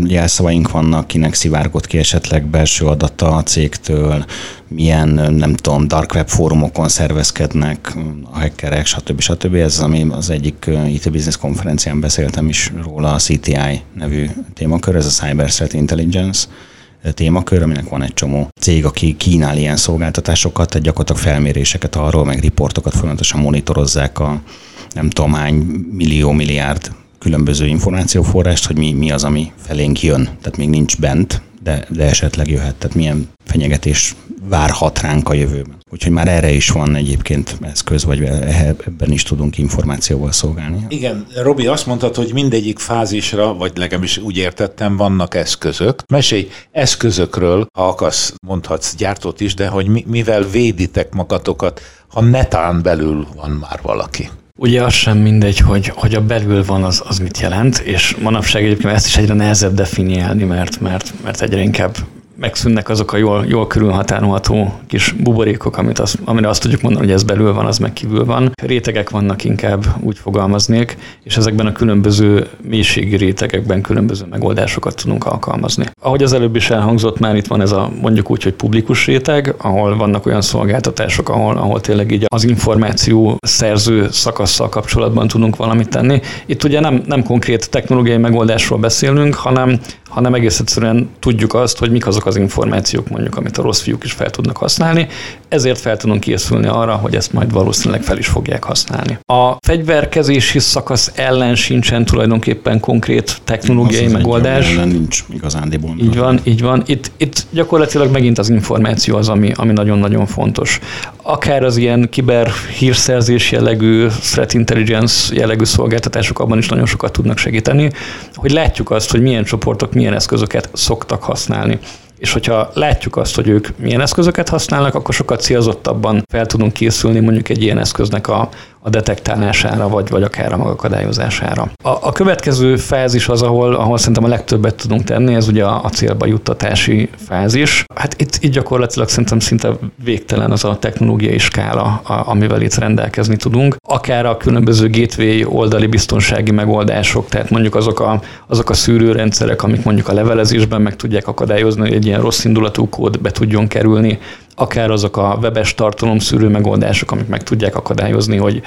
jelszavaink vannak, kinek szivárgott ki esetleg belső adata cégtől, milyen, nem tudom, dark web fórumokon szervezkednek a hackerek, stb. stb. Ez ami az egyik IT Business konferencián beszéltem is róla, a CTI nevű témakör, ez a Cyber Threat Intelligence témakör, aminek van egy csomó cég, aki kínál ilyen szolgáltatásokat, tehát gyakorlatilag felméréseket arról, meg riportokat folyamatosan monitorozzák a nem tudom hány millió, milliárd különböző információforrást, hogy mi, mi az, ami felénk jön. Tehát még nincs bent, de, de esetleg jöhet. Tehát milyen fenyegetés várhat ránk a jövőben. Úgyhogy már erre is van egyébként eszköz, vagy ebben is tudunk információval szolgálni. Igen, Robi, azt mondtad, hogy mindegyik fázisra, vagy legalábbis úgy értettem, vannak eszközök. Mesélj eszközökről, ha akarsz, mondhatsz gyártót is, de hogy mi, mivel véditek magatokat, ha netán belül van már valaki. Ugye az sem mindegy, hogy, hogy a belül van az, az mit jelent, és manapság egyébként ezt is egyre nehezebb definiálni, mert, mert, mert egyre inkább megszűnnek azok a jól, jól körülhatárolható kis buborékok, amit az, amire azt tudjuk mondani, hogy ez belül van, az meg kívül van. Rétegek vannak inkább, úgy fogalmaznék, és ezekben a különböző mélységi rétegekben különböző megoldásokat tudunk alkalmazni. Ahogy az előbb is elhangzott, már itt van ez a mondjuk úgy, hogy publikus réteg, ahol vannak olyan szolgáltatások, ahol, ahol tényleg így az információ szerző szakasszal kapcsolatban tudunk valamit tenni. Itt ugye nem, nem konkrét technológiai megoldásról beszélünk, hanem hanem egész egyszerűen tudjuk azt, hogy mik azok az információk mondjuk, amit a rossz fiúk is fel tudnak használni, ezért fel tudunk készülni arra, hogy ezt majd valószínűleg fel is fogják használni. A fegyverkezési szakasz ellen sincsen tulajdonképpen konkrét technológiai az megoldás. Ellen nincs igazándiból. Így van, így van. Itt, itt gyakorlatilag megint az információ az, ami, ami nagyon-nagyon fontos. Akár az ilyen kiber hírszerzés jellegű, threat intelligence jellegű szolgáltatások abban is nagyon sokat tudnak segíteni, hogy látjuk azt, hogy milyen csoportok milyen eszközöket szoktak használni. És hogyha látjuk azt, hogy ők milyen eszközöket használnak, akkor sokkal célzottabban fel tudunk készülni mondjuk egy ilyen eszköznek a, a detektálására, vagy, vagy akár a magakadályozására. A, a következő fázis az, ahol, ahol szerintem a legtöbbet tudunk tenni, ez ugye a, a célba juttatási fázis. Hát itt, itt gyakorlatilag szerintem szinte végtelen az a technológiai skála, a, amivel itt rendelkezni tudunk. Akár a különböző gateway oldali biztonsági megoldások, tehát mondjuk azok a, azok a szűrőrendszerek, amik mondjuk a levelezésben meg tudják akadályozni, hogy egy ilyen rossz indulatú kód be tudjon kerülni, akár azok a webes tartalomszűrő megoldások, amik meg tudják akadályozni, hogy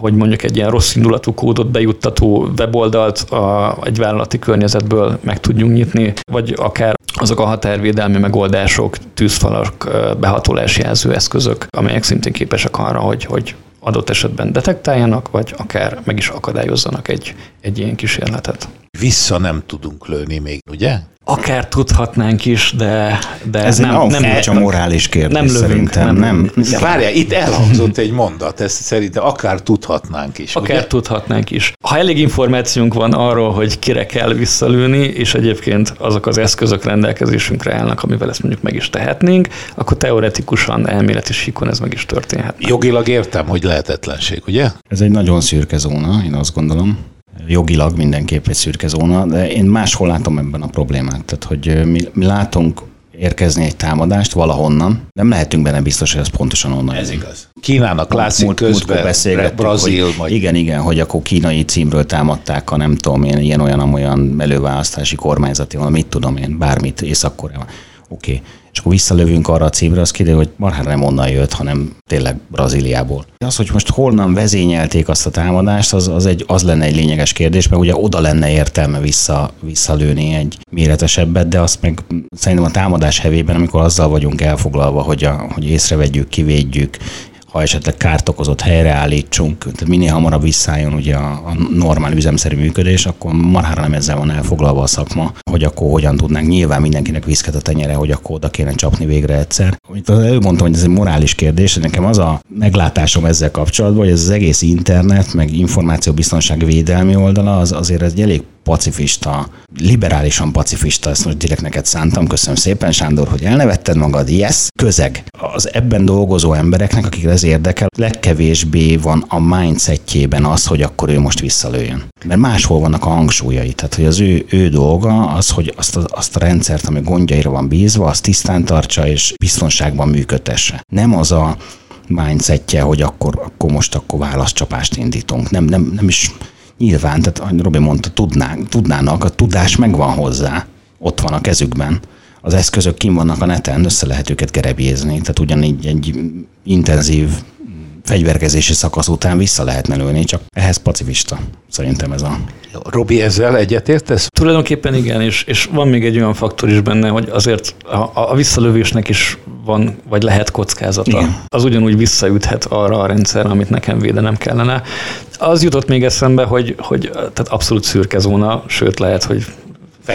hogy mondjuk egy ilyen rossz indulatú kódot bejuttató weboldalt a, egy vállalati környezetből meg tudjunk nyitni, vagy akár azok a határvédelmi megoldások, tűzfalak, behatolási jelző eszközök, amelyek szintén képesek arra, hogy, hogy adott esetben detektáljanak, vagy akár meg is akadályozzanak egy, egy ilyen kísérletet. Vissza nem tudunk lőni még, ugye? Akár tudhatnánk is, de, de ez nem, nem, nem a morális kérdés nem lövünk, szerintem. Nem, nem. nem. Várjál, itt elhangzott egy mondat, ez szerintem akár tudhatnánk is. Akár ugye? tudhatnánk is. Ha elég információnk van arról, hogy kire kell visszalőni, és egyébként azok az eszközök rendelkezésünkre állnak, amivel ezt mondjuk meg is tehetnénk, akkor teoretikusan elméleti síkon ez meg is történhet. Jogilag értem, hogy lehetetlenség, ugye? Ez egy nagyon szürke zóna, én azt gondolom jogilag mindenképp egy szürke zóna, de én máshol látom ebben a problémát. Tehát, hogy mi, mi látunk érkezni egy támadást valahonnan, nem lehetünk benne biztos, hogy ez pontosan onnan Ez igaz. Kínának látszik múlt, közben, Brazil, hogy, majd. Igen, igen, hogy akkor kínai címről támadták a nem tudom én, ilyen olyan olyan előválasztási kormányzati, mit tudom én, bármit észak Oké. Okay és akkor visszalövünk arra a címre, az kiderül, hogy marhára nem onnan jött, hanem tényleg Brazíliából. Az, hogy most honnan vezényelték azt a támadást, az, az, egy, az lenne egy lényeges kérdés, mert ugye oda lenne értelme vissza, visszalőni egy méretesebbet, de azt meg szerintem a támadás hevében, amikor azzal vagyunk elfoglalva, hogy, a, hogy észrevegyük, kivédjük, ha esetleg kárt okozott helyreállítsunk, tehát minél hamarabb visszálljon ugye a, a normál üzemszerű működés, akkor marhára nem ezzel van elfoglalva a szakma, hogy akkor hogyan tudnánk nyilván mindenkinek viszket a tenyere, hogy akkor oda kéne csapni végre egyszer. Itt előbb mondtam, hogy ez egy morális kérdés, nekem az a meglátásom ezzel kapcsolatban, hogy ez az egész internet, meg információbiztonság védelmi oldala, az azért egy elég pacifista, liberálisan pacifista, ezt most direkt neked szántam, köszönöm szépen, Sándor, hogy elnevetted magad, yes, közeg. Az ebben dolgozó embereknek, akik ez érdekel, legkevésbé van a mindsetjében az, hogy akkor ő most visszalőjön. Mert máshol vannak a hangsúlyai, tehát hogy az ő, ő dolga az, hogy azt a, azt a rendszert, ami gondjaira van bízva, azt tisztán tartsa és biztonságban működtesse. Nem az a mindsetje, hogy akkor, akkor most akkor válaszcsapást indítunk. Nem, nem, nem is nyilván, tehát Robi mondta, tudnánk, tudnának, a tudás megvan hozzá, ott van a kezükben. Az eszközök kim vannak a neten, össze lehet őket gerebjézni, tehát ugyanígy egy intenzív fegyverkezési szakasz után vissza lehetne lőni, csak ehhez pacifista. Szerintem ez a... Robi, ezzel egyetértesz? Tulajdonképpen igen, és, és van még egy olyan faktor is benne, hogy azért a, a visszalövésnek is van, vagy lehet kockázata. Igen. Az ugyanúgy visszaüthet arra a rendszer, amit nekem védenem kellene. Az jutott még eszembe, hogy, hogy tehát abszolút szürke zóna, sőt lehet, hogy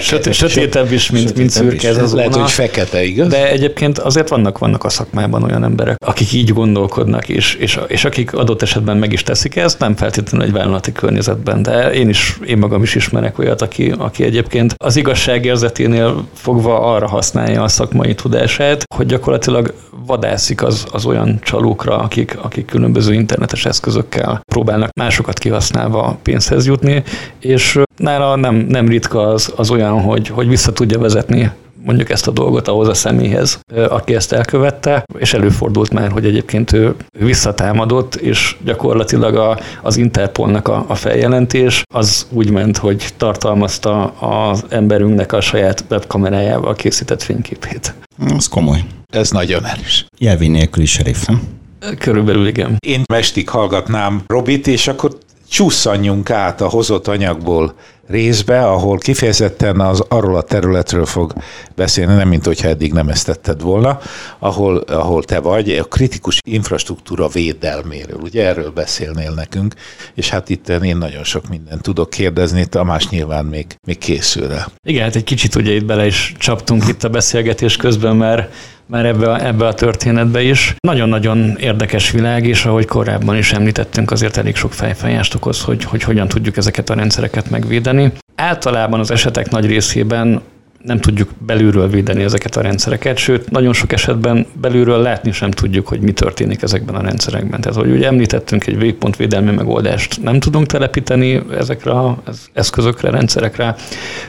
Fekete, sötétebb is, mint, mint szürke ez az Lehet, hogy fekete, igaz? De egyébként azért vannak, vannak a szakmában olyan emberek, akik így gondolkodnak, és, és, és akik adott esetben meg is teszik ezt, nem feltétlenül egy vállalati környezetben, de én is, én magam is ismerek olyat, aki, aki egyébként az igazságérzeténél fogva arra használja a szakmai tudását, hogy gyakorlatilag vadászik az, az olyan csalókra, akik, akik különböző internetes eszközökkel próbálnak másokat kihasználva pénzhez jutni, és nála nem, nem ritka az, az olyan, hogy, hogy vissza tudja vezetni mondjuk ezt a dolgot ahhoz a személyhez, aki ezt elkövette, és előfordult már, hogy egyébként ő visszatámadott, és gyakorlatilag a, az Interpolnak a, a feljelentés az úgy ment, hogy tartalmazta az emberünknek a saját webkamerájával készített fényképét. Ez komoly. Ez nagyon erős. Jelvén nélküli serif, nem? Körülbelül igen. Én mestig hallgatnám Robit, és akkor csúszanjunk át a hozott anyagból részbe, ahol kifejezetten az arról a területről fog beszélni, nem mint hogyha eddig nem ezt tetted volna, ahol, ahol te vagy, a kritikus infrastruktúra védelméről. Ugye erről beszélnél nekünk, és hát itt én nagyon sok mindent tudok kérdezni, Tamás nyilván még, még készül rá. Igen, hát egy kicsit ugye itt bele is csaptunk itt a beszélgetés közben, mert már ebbe ebbe a történetbe is. Nagyon-nagyon érdekes világ, és ahogy korábban is említettünk, azért elég sok fejfájást okoz, hogy, hogy hogyan tudjuk ezeket a rendszereket megvédeni. Általában az esetek nagy részében nem tudjuk belülről védeni ezeket a rendszereket, sőt, nagyon sok esetben belülről látni sem tudjuk, hogy mi történik ezekben a rendszerekben. Tehát, hogy ugye említettünk egy végpontvédelmi megoldást, nem tudunk telepíteni ezekre az eszközökre, rendszerekre.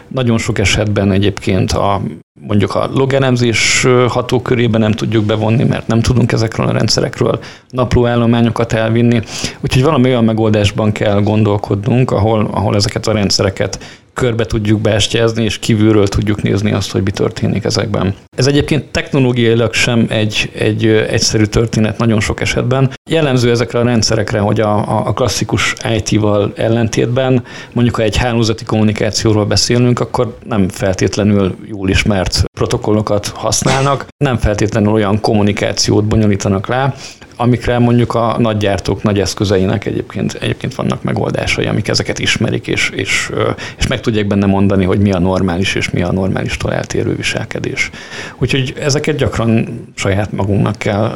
Nagyon sok esetben egyébként a mondjuk a logelemzés hatókörében nem tudjuk bevonni, mert nem tudunk ezekről a rendszerekről naplóállományokat elvinni. Úgyhogy valami olyan megoldásban kell gondolkodnunk, ahol, ahol ezeket a rendszereket körbe tudjuk beestyezni, és kívülről tudjuk nézni azt, hogy mi történik ezekben. Ez egyébként technológiailag sem egy, egy egyszerű történet nagyon sok esetben. Jellemző ezekre a rendszerekre, hogy a, a klasszikus IT-val ellentétben, mondjuk ha egy hálózati kommunikációról beszélünk, akkor nem feltétlenül jól ismert protokollokat használnak, nem feltétlenül olyan kommunikációt bonyolítanak le, amikre mondjuk a nagy gyártók nagy eszközeinek egyébként, egyébként vannak megoldásai, amik ezeket ismerik, és, és, és meg tudják benne mondani, hogy mi a normális, és mi a normálistól eltérő viselkedés. Úgyhogy ezeket gyakran saját magunknak kell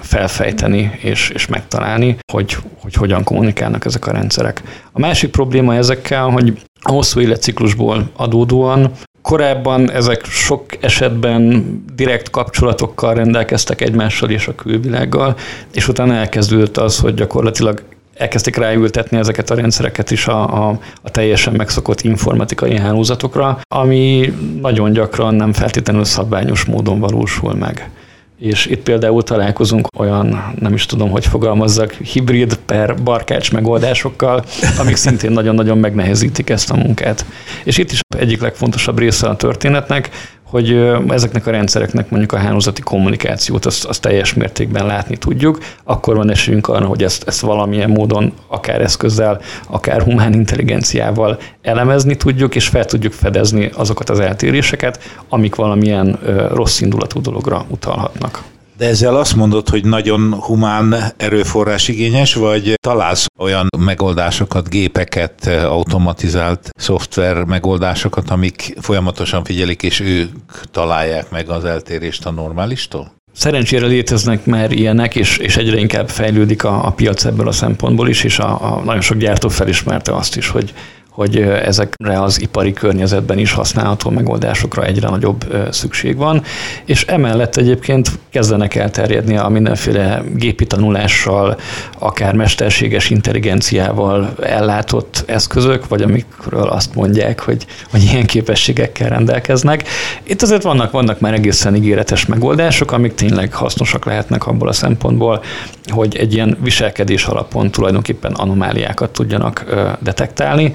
felfejteni, és, és megtalálni, hogy, hogy hogyan kommunikálnak ezek a rendszerek. A másik probléma ezekkel, hogy a hosszú életciklusból adódóan. Korábban ezek sok esetben direkt kapcsolatokkal rendelkeztek egymással és a külvilággal, és utána elkezdődött az, hogy gyakorlatilag elkezdték ráültetni ezeket a rendszereket is a, a, a teljesen megszokott informatikai hálózatokra, ami nagyon gyakran nem feltétlenül szabványos módon valósul meg és itt például találkozunk olyan, nem is tudom, hogy fogalmazzak, hibrid per barkács megoldásokkal, amik szintén nagyon-nagyon megnehezítik ezt a munkát. És itt is egyik legfontosabb része a történetnek, hogy ezeknek a rendszereknek mondjuk a hálózati kommunikációt azt, azt teljes mértékben látni tudjuk, akkor van esélyünk arra, hogy ezt, ezt valamilyen módon, akár eszközzel, akár humán intelligenciával elemezni tudjuk, és fel tudjuk fedezni azokat az eltéréseket, amik valamilyen rossz indulatú dologra utalhatnak. De ezzel azt mondod, hogy nagyon humán erőforrás igényes, vagy találsz olyan megoldásokat, gépeket, automatizált szoftver megoldásokat, amik folyamatosan figyelik, és ők találják meg az eltérést a normálistól? Szerencsére léteznek már ilyenek, és, és egyre inkább fejlődik a, a piac ebből a szempontból is, és a, a nagyon sok gyártó felismerte azt is, hogy hogy ezekre az ipari környezetben is használható megoldásokra egyre nagyobb szükség van, és emellett egyébként kezdenek elterjedni a mindenféle gépi tanulással, akár mesterséges intelligenciával ellátott eszközök, vagy amikről azt mondják, hogy, hogy ilyen képességekkel rendelkeznek. Itt azért vannak, vannak már egészen ígéretes megoldások, amik tényleg hasznosak lehetnek abból a szempontból, hogy egy ilyen viselkedés alapon tulajdonképpen anomáliákat tudjanak detektálni.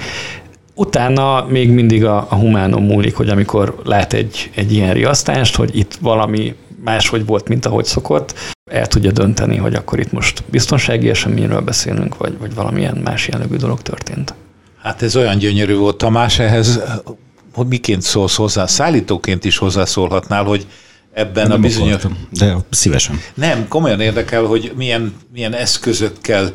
Utána még mindig a, a humánom múlik, hogy amikor lát egy, egy ilyen riasztást, hogy itt valami máshogy volt, mint ahogy szokott, el tudja dönteni, hogy akkor itt most biztonsági eseményről beszélünk, vagy, vagy valamilyen más jellegű dolog történt. Hát ez olyan gyönyörű volt, Tamás, ehhez hogy miként szólsz hozzá, szállítóként is hozzászólhatnál, hogy ebben nem a bizonyos... Akartam, de szívesen. Nem, komolyan érdekel, hogy milyen, milyen eszközökkel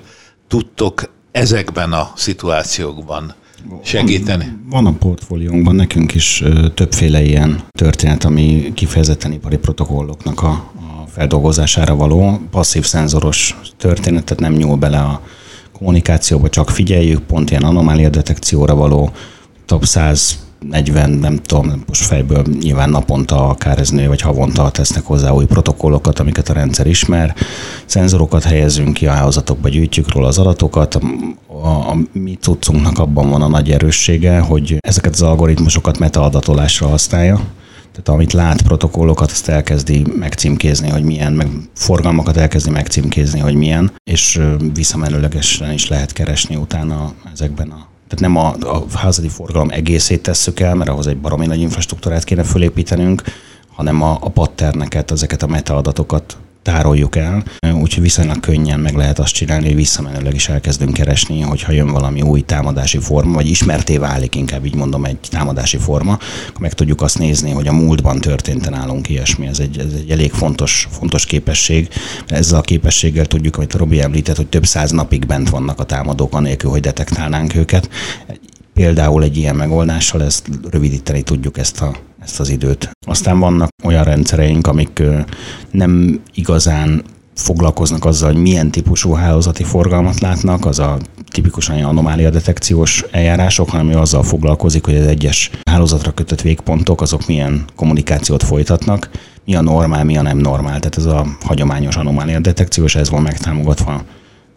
tudtok ezekben a szituációkban segíteni. Van, van a portfóliónkban nekünk is többféle ilyen történet, ami kifejezetten ipari protokolloknak a, a feldolgozására való. Passzív szenzoros történet, tehát nem nyúl bele a kommunikációba, csak figyeljük, pont ilyen anomália detekcióra való top 100 40, nem tudom, most fejből nyilván naponta, akár ez nő, vagy havonta tesznek hozzá új protokollokat, amiket a rendszer ismer. Szenzorokat helyezünk ki a hálózatokba, gyűjtjük róla az adatokat. A, a mi cuccunknak abban van a nagy erőssége, hogy ezeket az algoritmusokat metaadatolásra használja. Tehát amit lát protokollokat, azt elkezdi megcímkézni, hogy milyen, meg forgalmakat elkezdi megcímkézni, hogy milyen, és visszamenőlegesen is lehet keresni utána ezekben a tehát nem a, a házadi forgalom egészét tesszük el, mert ahhoz egy baromi nagy infrastruktúrát kéne fölépítenünk, hanem a, a patterneket, ezeket a metaadatokat tároljuk el, úgyhogy viszonylag könnyen meg lehet azt csinálni, hogy visszamenőleg is elkezdünk keresni, hogyha jön valami új támadási forma, vagy ismerté válik, inkább így mondom, egy támadási forma, akkor meg tudjuk azt nézni, hogy a múltban történt nálunk ilyesmi. Ez egy, ez egy elég fontos, fontos képesség. Ezzel a képességgel tudjuk, amit Robi említett, hogy több száz napig bent vannak a támadók, anélkül, hogy detektálnánk őket. Például egy ilyen megoldással ezt rövidíteni tudjuk ezt a ezt az időt. Aztán vannak olyan rendszereink, amik nem igazán foglalkoznak azzal, hogy milyen típusú hálózati forgalmat látnak, az a tipikusan anomália detekciós eljárások, hanem ő azzal foglalkozik, hogy az egyes hálózatra kötött végpontok, azok milyen kommunikációt folytatnak, mi a normál, mi a nem normál. Tehát ez a hagyományos anomália detekciós, ez van megtámogatva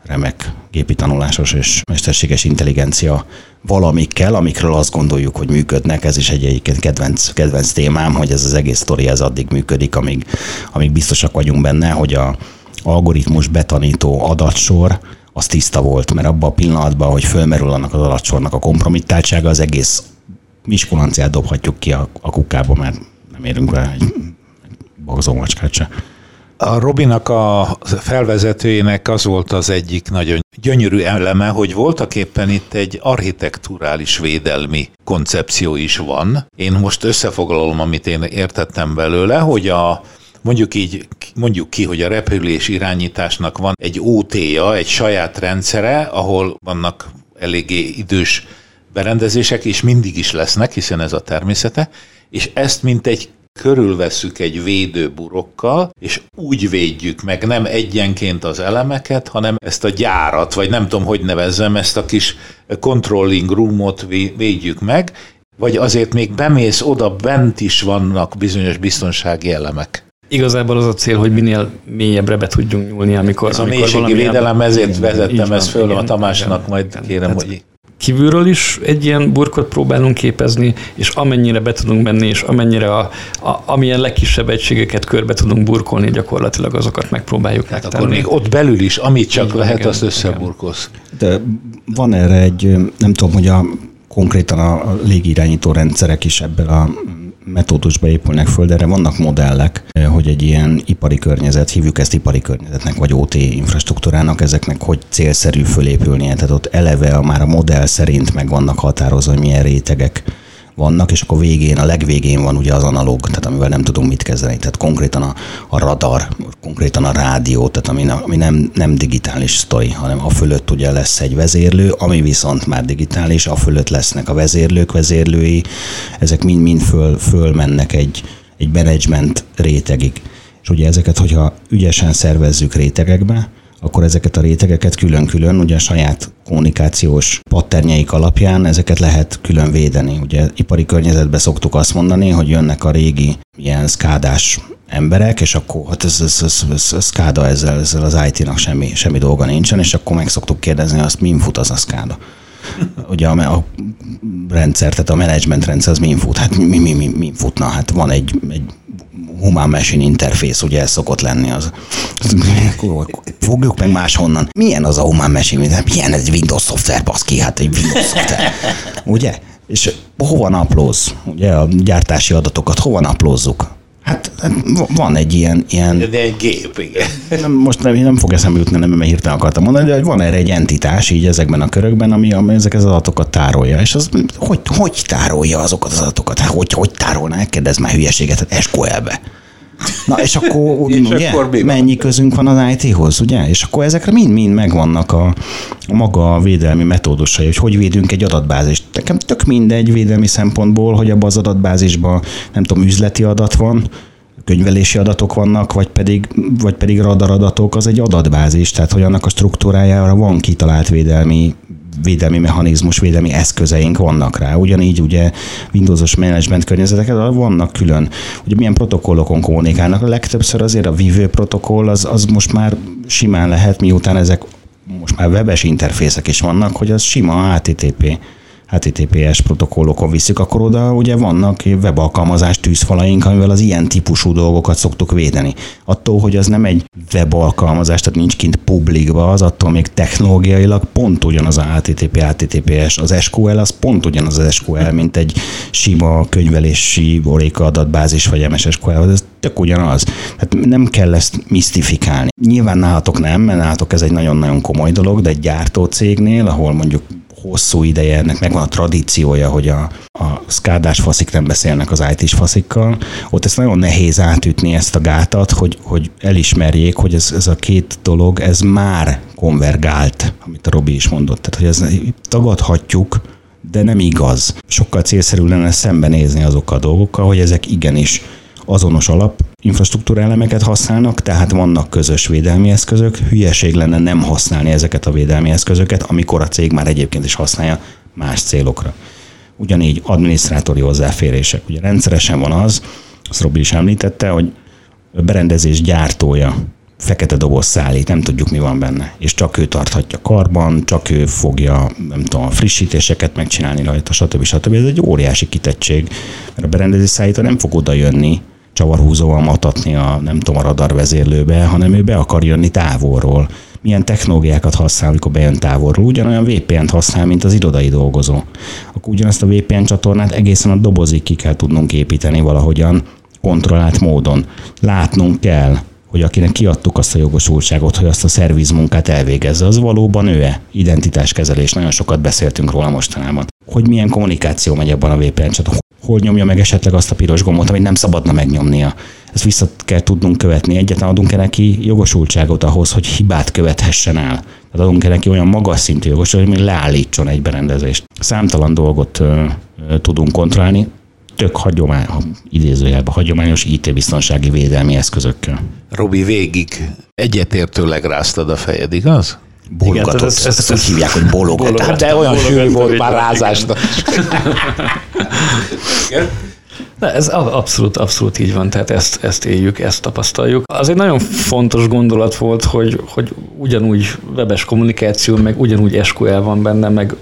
remek gépi tanulásos és mesterséges intelligencia valamikkel, amikről azt gondoljuk, hogy működnek. Ez is egy egyébként kedvenc, kedvenc témám, hogy ez az egész sztori ez addig működik, amíg, amíg biztosak vagyunk benne, hogy a algoritmus betanító adatsor az tiszta volt, mert abban a pillanatban, hogy fölmerül annak az adatsornak a kompromittáltsága, az egész miskulanciát dobhatjuk ki a, a kukába, mert nem érünk vele egy bagzó macskát se. A Robinak a felvezetőjének az volt az egyik nagyon gyönyörű eleme, hogy voltak éppen itt egy architekturális védelmi koncepció is van. Én most összefoglalom, amit én értettem belőle, hogy a mondjuk így, mondjuk ki, hogy a repülés irányításnak van egy OT-ja, egy saját rendszere, ahol vannak eléggé idős berendezések, és mindig is lesznek, hiszen ez a természete, és ezt mint egy körülvesszük egy védőburokkal, és úgy védjük meg nem egyenként az elemeket, hanem ezt a gyárat, vagy nem tudom, hogy nevezzem, ezt a kis controlling roomot védjük meg, vagy azért még bemész oda, bent is vannak bizonyos biztonsági elemek. Igazából az a cél, hogy minél mélyebbre be tudjunk nyúlni, amikor... Ez a mélységi védelem, ezért vezettem ezt föl a Tamásnak, majd kérem, hogy kívülről is egy ilyen burkot próbálunk képezni, és amennyire be tudunk menni, és amennyire a, a, amilyen legkisebb egységeket körbe tudunk burkolni, gyakorlatilag azokat megpróbáljuk hát akkor még ott belül is, amit csak igen, lehet, igen, azt összeburkolsz. De van erre egy, nem tudom, hogy a konkrétan a légirányító rendszerek is ebből a metódusba épülnek föl, de erre vannak modellek, eh, hogy egy ilyen ipari környezet, hívjuk ezt ipari környezetnek, vagy OT infrastruktúrának, ezeknek hogy célszerű fölépülnie. Tehát ott eleve már a modell szerint meg vannak határozva, hogy milyen rétegek vannak, és akkor végén, a legvégén van ugye az analóg, tehát amivel nem tudunk mit kezdeni. Tehát konkrétan a, a radar, konkrétan a rádió, tehát ami, ami nem, nem digitális sztori, hanem a fölött ugye lesz egy vezérlő, ami viszont már digitális, a fölött lesznek a vezérlők, vezérlői, ezek mind-mind föl, fölmennek egy, egy management rétegig. És ugye ezeket, hogyha ügyesen szervezzük rétegekbe, akkor ezeket a rétegeket külön-külön, ugye a saját kommunikációs patternjeik alapján ezeket lehet külön védeni. Ugye ipari környezetben szoktuk azt mondani, hogy jönnek a régi ilyen szkádás emberek, és akkor hát ez, ez, ez, ez, ez szkáda ezzel, ezzel az IT-nak semmi, semmi dolga nincsen, és akkor meg szoktuk kérdezni azt, min fut az a szkáda. Ugye a, a rendszer, tehát a menedzsment rendszer az min fut? Hát mi, mi, mi, mi futna? Hát van egy, egy human machine interface, ugye ez szokott lenni az. Fogjuk meg máshonnan. Milyen az a human machine? Milyen ez Windows szoftver, baszki? Hát egy Windows szoftver. Ugye? És hova naplóz? Ugye a gyártási adatokat hova naplózzuk? Hát, hát van egy ilyen... ilyen de egy gép, igen. Most nem, nem fog eszembe jutni, nem, mert hirtelen akartam mondani, de van erre egy entitás így ezekben a körökben, ami, ami ezek az adatokat tárolja. És az hogy, hogy tárolja azokat az adatokat? Hát hogy, hogy tárolná? Kérdezz már hülyeséget, hát SQL-be. Na és akkor, és ugye, akkor mennyi közünk van az IT-hoz, ugye? És akkor ezekre mind-mind megvannak a, a maga védelmi metódusai, hogy hogy védünk egy adatbázist. Nekem tök mindegy védelmi szempontból, hogy abban az adatbázisban nem tudom, üzleti adat van, könyvelési adatok vannak, vagy pedig, vagy pedig radaradatok, az egy adatbázis, tehát hogy annak a struktúrájára van kitalált védelmi védelmi mechanizmus, védelmi eszközeink vannak rá. Ugyanígy ugye Windowsos management környezeteket vannak külön. Ugye milyen protokollokon kommunikálnak. A legtöbbször azért a vívő protokoll az, az most már simán lehet, miután ezek most már webes interfészek is vannak, hogy az sima HTTP HTTPS protokollokon visszük, akkor oda ugye vannak webalkalmazás tűzfalaink, amivel az ilyen típusú dolgokat szoktuk védeni. Attól, hogy az nem egy webalkalmazás, tehát nincs kint publikba, az attól még technológiailag pont ugyanaz a HTTP, HTTPS, az SQL az pont ugyanaz az SQL, mint egy sima könyvelési Oracle adatbázis vagy MS SQL, ez tök ugyanaz. Tehát nem kell ezt misztifikálni. Nyilván nálatok nem, mert nálatok ez egy nagyon-nagyon komoly dolog, de egy gyártó cégnél, ahol mondjuk hosszú ideje, ennek megvan a tradíciója, hogy a, a szkádás faszik nem beszélnek az IT-s faszikkal. Ott ezt nagyon nehéz átütni ezt a gátat, hogy, hogy elismerjék, hogy ez, ez a két dolog, ez már konvergált, amit a Robi is mondott. Tehát, hogy ez tagadhatjuk, de nem igaz. Sokkal célszerű lenne szembenézni azokkal a dolgokkal, hogy ezek igenis azonos alap infrastruktúra elemeket használnak, tehát vannak közös védelmi eszközök. Hülyeség lenne nem használni ezeket a védelmi eszközöket, amikor a cég már egyébként is használja más célokra. Ugyanígy adminisztrátori hozzáférések. Ugye rendszeresen van az, azt Robi is említette, hogy berendezés gyártója fekete doboz szállít, nem tudjuk mi van benne. És csak ő tarthatja karban, csak ő fogja, nem tudom, a frissítéseket megcsinálni rajta, stb. stb. Ez egy óriási kitettség, mert a berendezés szállító nem fog oda jönni, csavarhúzóval matatni a, nem tudom, a radarvezérlőbe, hanem ő be akar jönni távolról. Milyen technológiákat használ, amikor bejön távolról. Ugyanolyan VPN-t használ, mint az irodai dolgozó. Akkor ugyanazt a VPN csatornát egészen a dobozig ki kell tudnunk építeni valahogyan, kontrollált módon. Látnunk kell, hogy akinek kiadtuk azt a jogosultságot, hogy azt a szervizmunkát elvégezze, az valóban ő-e? Identitáskezelés, nagyon sokat beszéltünk róla mostanában. Hogy milyen kommunikáció megy abban a VPN csatornán, hol nyomja meg esetleg azt a piros gombot, amit nem szabadna megnyomnia. Ezt vissza kell tudnunk követni. Egyetlen adunk-e neki jogosultságot ahhoz, hogy hibát követhessen el. Tehát adunk-e neki olyan magas szintű jogosultságot, hogy leállítson egy berendezést. Számtalan dolgot ö, ö, tudunk kontrollálni, tök hagyomány, idézőjelben hagyományos IT-biztonsági védelmi eszközökkel. Robi, végig egyetértőleg ráztad a fejed, igaz? Bologatott. Igen, ezt, ezt, ezt úgy hívják, hogy bologatott. Hát de olyan sűrű volt már rázásnak. De ez abszolút, abszolút így van, tehát ezt, ezt éljük, ezt tapasztaljuk. Az egy nagyon fontos gondolat volt, hogy, hogy ugyanúgy webes kommunikáció, meg ugyanúgy SQL van benne, meg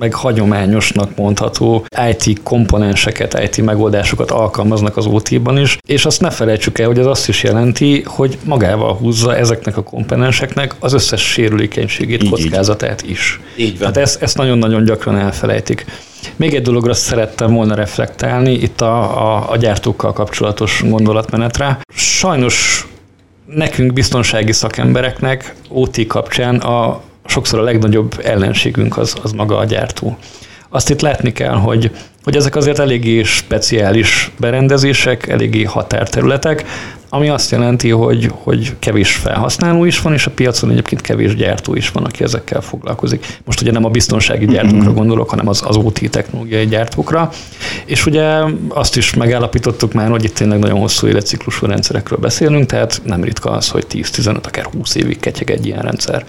meg hagyományosnak mondható IT komponenseket, IT megoldásokat alkalmaznak az OT-ban is, és azt ne felejtsük el, hogy ez azt is jelenti, hogy magával húzza ezeknek a komponenseknek az összes sérülékenységét, így, kockázatát is. Így van. Tehát ezt, ezt nagyon-nagyon gyakran elfelejtik. Még egy dologra szerettem volna reflektálni, itt a, a, a gyártókkal kapcsolatos gondolatmenetre. Sajnos nekünk biztonsági szakembereknek OT kapcsán a sokszor a legnagyobb ellenségünk az, az maga a gyártó. Azt itt látni kell, hogy, hogy ezek azért eléggé speciális berendezések, eléggé határterületek, ami azt jelenti, hogy, hogy kevés felhasználó is van, és a piacon egyébként kevés gyártó is van, aki ezekkel foglalkozik. Most ugye nem a biztonsági gyártókra gondolok, hanem az, az OT technológiai gyártókra. És ugye azt is megállapítottuk már, hogy itt tényleg nagyon hosszú életciklusú rendszerekről beszélünk, tehát nem ritka az, hogy 10-15, akár 20 évig ketyeg egy ilyen rendszer.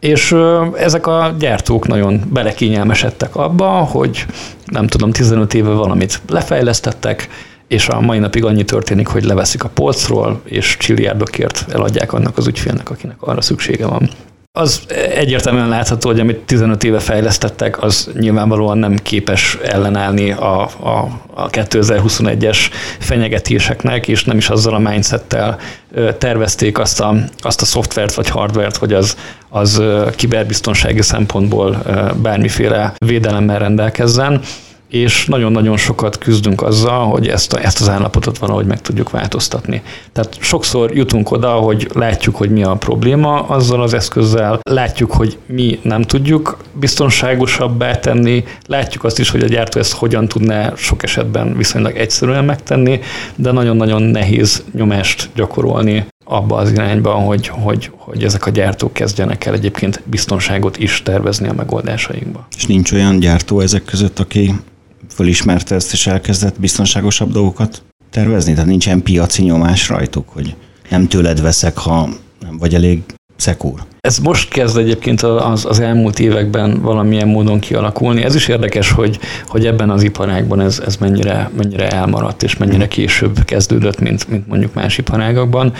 És ezek a gyártók nagyon belekényelmesedtek abba, hogy nem tudom, 15 éve valamit lefejlesztettek, és a mai napig annyi történik, hogy leveszik a polcról, és csilliárdokért eladják annak az ügyfélnek, akinek arra szüksége van. Az egyértelműen látható, hogy amit 15 éve fejlesztettek, az nyilvánvalóan nem képes ellenállni a, a, a 2021-es fenyegetéseknek, és nem is azzal a mindsettel tervezték azt a, azt a szoftvert vagy hardvert, hogy az, az kiberbiztonsági szempontból bármiféle védelemmel rendelkezzen és nagyon-nagyon sokat küzdünk azzal, hogy ezt, a, ezt az állapotot valahogy meg tudjuk változtatni. Tehát sokszor jutunk oda, hogy látjuk, hogy mi a probléma azzal az eszközzel, látjuk, hogy mi nem tudjuk biztonságosabbá tenni, látjuk azt is, hogy a gyártó ezt hogyan tudná sok esetben viszonylag egyszerűen megtenni, de nagyon-nagyon nehéz nyomást gyakorolni abba az irányba, hogy, hogy, hogy ezek a gyártók kezdjenek el egyébként biztonságot is tervezni a megoldásainkba. És nincs olyan gyártó ezek között, aki fölismerte ezt, és elkezdett biztonságosabb dolgokat tervezni? Tehát nincsen piaci nyomás rajtuk, hogy nem tőled veszek, ha nem vagy elég szekúr. Ez most kezd egyébként az, az elmúlt években valamilyen módon kialakulni. Ez is érdekes, hogy, hogy ebben az iparágban ez, ez mennyire, mennyire elmaradt, és mennyire később kezdődött, mint, mint mondjuk más iparágakban.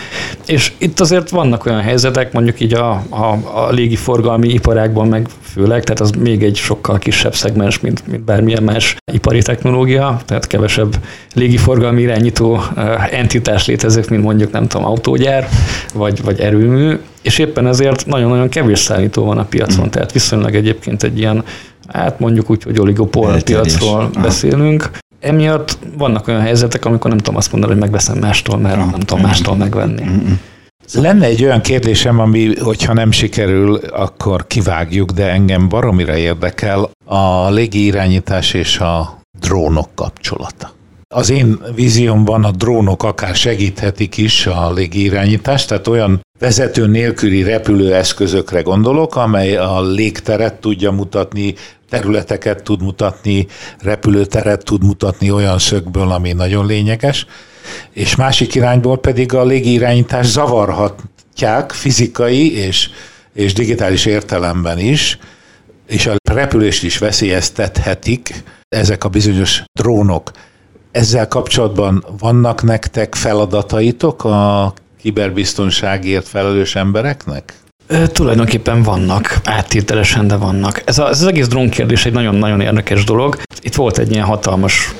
És itt azért vannak olyan helyzetek, mondjuk így a, a, a légiforgalmi iparágban meg főleg, tehát az még egy sokkal kisebb szegmens, mint, mint bármilyen más ipari technológia, tehát kevesebb légiforgalmi irányító entitás létezik, mint mondjuk nem tudom, autógyár, vagy, vagy erőmű, és éppen ezért nagyon-nagyon kevés szállító van a piacon, mm. tehát viszonylag egyébként egy ilyen, hát mondjuk úgy, hogy oligopol Elterjes. piacról Aha. beszélünk. Emiatt vannak olyan helyzetek, amikor nem tudom azt mondani, hogy megveszem mástól, mert Aha. nem tudom mástól megvenni. Mm-mm. Lenne egy olyan kérdésem, ami, hogyha nem sikerül, akkor kivágjuk, de engem baromira érdekel a légirányítás és a drónok kapcsolata. Az én víziómban a drónok akár segíthetik is a légirányítást, tehát olyan vezető nélküli repülőeszközökre gondolok, amely a légteret tudja mutatni, területeket tud mutatni, repülőteret tud mutatni olyan szögből, ami nagyon lényeges, és másik irányból pedig a légirányítás zavarhatják fizikai és, és digitális értelemben is, és a repülést is veszélyeztethetik ezek a bizonyos drónok. Ezzel kapcsolatban vannak nektek feladataitok a kiberbiztonságért felelős embereknek? E, tulajdonképpen vannak, áttételesen, de vannak. Ez, a, ez az egész drón kérdés egy nagyon-nagyon érdekes dolog. Itt volt egy ilyen hatalmas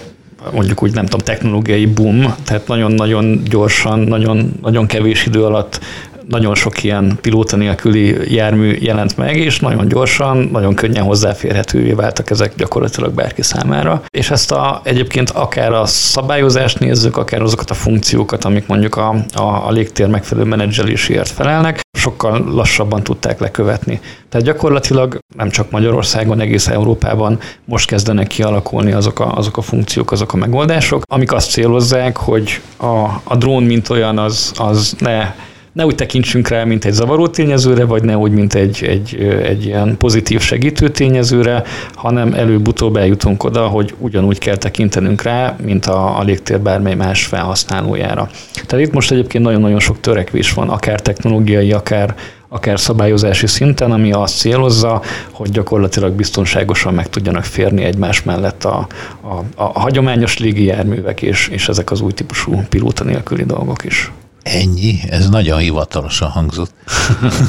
mondjuk úgy nem tudom, technológiai boom, tehát nagyon-nagyon gyorsan, nagyon, nagyon kevés idő alatt nagyon sok ilyen pilóta nélküli jármű jelent meg, és nagyon gyorsan, nagyon könnyen hozzáférhetővé váltak ezek gyakorlatilag bárki számára. És ezt a, egyébként akár a szabályozást nézzük, akár azokat a funkciókat, amik mondjuk a, a, a légtér megfelelő menedzseléséért felelnek, sokkal lassabban tudták lekövetni. Tehát gyakorlatilag nem csak Magyarországon, egész Európában most kezdenek kialakulni azok a, azok a funkciók, azok a megoldások, amik azt célozzák, hogy a, a drón mint olyan az, az ne ne úgy tekintsünk rá, mint egy zavaró tényezőre, vagy ne úgy, mint egy, egy, egy ilyen pozitív segítő tényezőre, hanem előbb-utóbb eljutunk oda, hogy ugyanúgy kell tekintenünk rá, mint a, a légtér bármely más felhasználójára. Tehát itt most egyébként nagyon-nagyon sok törekvés van, akár technológiai, akár akár szabályozási szinten, ami azt célozza, hogy gyakorlatilag biztonságosan meg tudjanak férni egymás mellett a, a, a hagyományos légijárművek és, és ezek az új típusú pilóta nélküli dolgok is. Ennyi? Ez nagyon hivatalosan hangzott.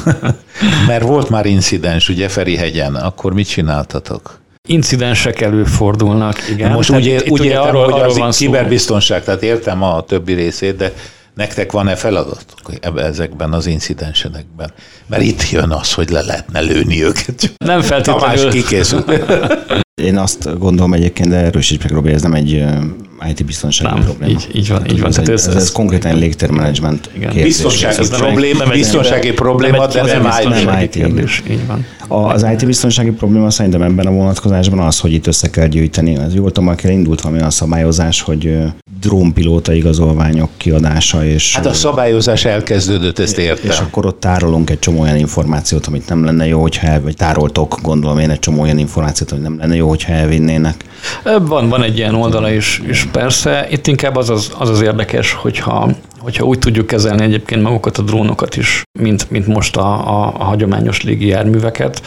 Mert volt már incidens, ugye Ferihegyen, akkor mit csináltatok? Incidensek előfordulnak, igen. Most úgy, ér, úgy értem, arról, hogy arról az kiberbiztonság, tehát értem a többi részét, de nektek van-e feladatok ezekben az incidensekben? Mert itt jön az, hogy le lehetne lőni őket. Nem feltétlenül. Tamás kikészül. Én azt gondolom egyébként, de erősíts meg, Robi, ez nem egy IT biztonsági nem, probléma. Így, így van, így van. Ez, ez, ez, ez konkrétan légtérmenedzsment kérdés. Biztonsági ez probléma, nem, biztonsági probléma, de nem, nem IT kérdés. Így van. Az IT biztonsági probléma szerintem ebben a vonatkozásban az, hogy itt össze kell gyűjteni. Ez jól tudom, hogy indult valami a szabályozás, hogy drónpilóta igazolványok kiadása. És, hát a szabályozás elkezdődött, ezt értem. És akkor ott tárolunk egy csomó olyan információt, amit nem lenne jó, hogyha el, vagy tároltok, gondolom én egy csomó olyan információt, amit nem lenne jó, hogyha elvinnének. Van, van egy ilyen oldala is, is persze. Itt inkább az az, az, az érdekes, hogyha hogyha úgy tudjuk kezelni egyébként magukat a drónokat is, mint, mint most a, a, a hagyományos légijárműveket,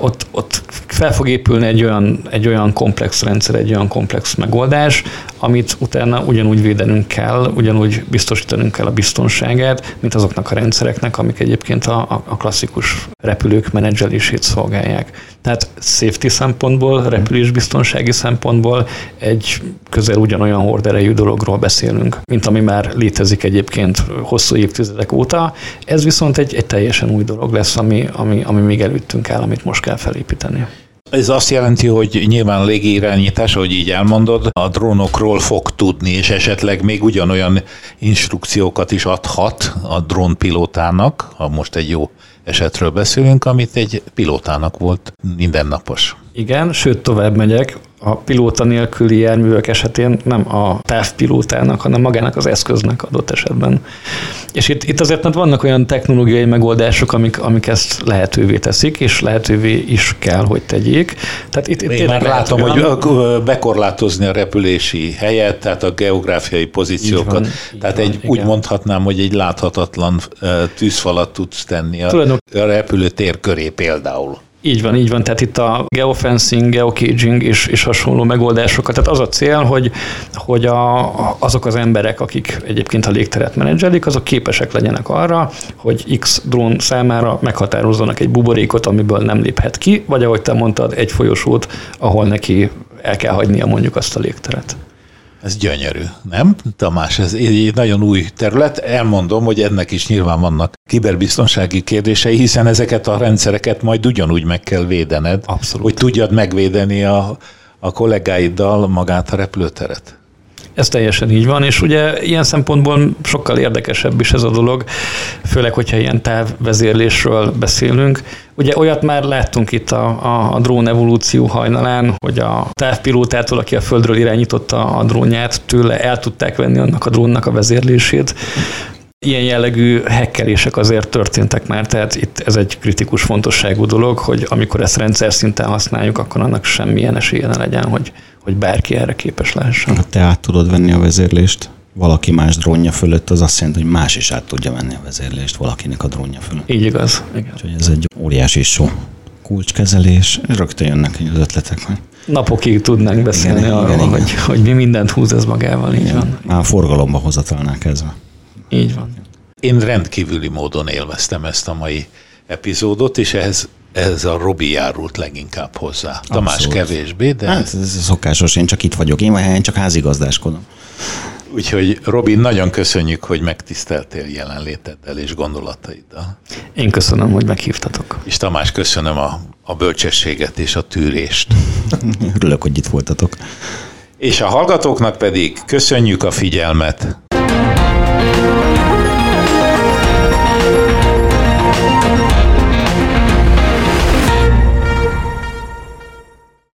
ott, ott fel fog épülni egy olyan, egy olyan komplex rendszer, egy olyan komplex megoldás, amit utána ugyanúgy védenünk kell, ugyanúgy biztosítanunk kell a biztonságát, mint azoknak a rendszereknek, amik egyébként a, a klasszikus repülők menedzselését szolgálják. Tehát safety szempontból, repülésbiztonsági szempontból egy közel ugyanolyan horderejű dologról beszélünk, mint ami már létezik egyébként hosszú évtizedek óta. Ez viszont egy, egy teljesen új dolog lesz, ami, ami, ami még előttünk áll, amit most kell felépíteni. Ez azt jelenti, hogy nyilván légirányítás, ahogy így elmondod, a drónokról fog tudni, és esetleg még ugyanolyan instrukciókat is adhat a drónpilótának, ha most egy jó esetről beszélünk, amit egy pilótának volt mindennapos. Igen, sőt tovább megyek, a pilóta nélküli járművek esetén nem a távpilótának, hanem magának az eszköznek adott esetben. És itt, itt azért mert vannak olyan technológiai megoldások, amik, amik ezt lehetővé teszik, és lehetővé is kell, hogy tegyék. Tehát itt, itt Én már látom, olyan... hogy bekorlátozni a repülési helyet, tehát a geográfiai pozíciókat. Így van, tehát így egy, van, úgy igen. mondhatnám, hogy egy láthatatlan tűzfalat tudsz tenni a, a repülőtér köré például. Így van, így van. Tehát itt a geofencing, geocaging és, és hasonló megoldásokat. Tehát az a cél, hogy, hogy a, azok az emberek, akik egyébként a légteret menedzselik, azok képesek legyenek arra, hogy X drón számára meghatározzanak egy buborékot, amiből nem léphet ki, vagy ahogy te mondtad, egy folyosót, ahol neki el kell hagynia mondjuk azt a légteret. Ez gyönyörű, nem? Tamás, ez egy nagyon új terület. Elmondom, hogy ennek is nyilván vannak kiberbiztonsági kérdései, hiszen ezeket a rendszereket majd ugyanúgy meg kell védened, Abszolút. hogy tudjad megvédeni a, a kollégáiddal magát a repülőteret. Ez teljesen így van, és ugye ilyen szempontból sokkal érdekesebb is ez a dolog, főleg, hogyha ilyen távvezérlésről beszélünk. Ugye olyat már láttunk itt a, a, a drón evolúció hajnalán, hogy a távpilótától, aki a földről irányította a drónját, tőle el tudták venni annak a drónnak a vezérlését. Ilyen jellegű hekkelések azért történtek már, tehát itt ez egy kritikus fontosságú dolog, hogy amikor ezt rendszer szinten használjuk, akkor annak semmilyen esélye ne legyen, hogy hogy bárki erre képes lehessen. Ha te át tudod venni a vezérlést valaki más drónja fölött, az azt jelenti, hogy más is át tudja venni a vezérlést valakinek a drónja fölött. Így igaz. Igen. Úgyhogy ez egy óriási só kulcskezelés, rögtön jönnek az ötletek. Hogy... Napokig tudnánk beszélni igen, arról, igen, hogy, igen. hogy mi mindent húz ez magával, így igen. van. Már forgalomba hozatalnál kezdve. Így van. Én rendkívüli módon élveztem ezt a mai epizódot, és ehhez ez a Robi járult leginkább hozzá. Abszolút. Tamás kevésbé, de... Hát ez szokásos, én csak itt vagyok, én, én csak házigazdáskodom. Úgyhogy Robi, nagyon köszönjük, hogy megtiszteltél jelenléteddel és gondolataiddal. Én köszönöm, hogy meghívtatok. És Tamás, köszönöm a, a bölcsességet és a tűrést. Örülök, hogy itt voltatok. És a hallgatóknak pedig köszönjük a figyelmet.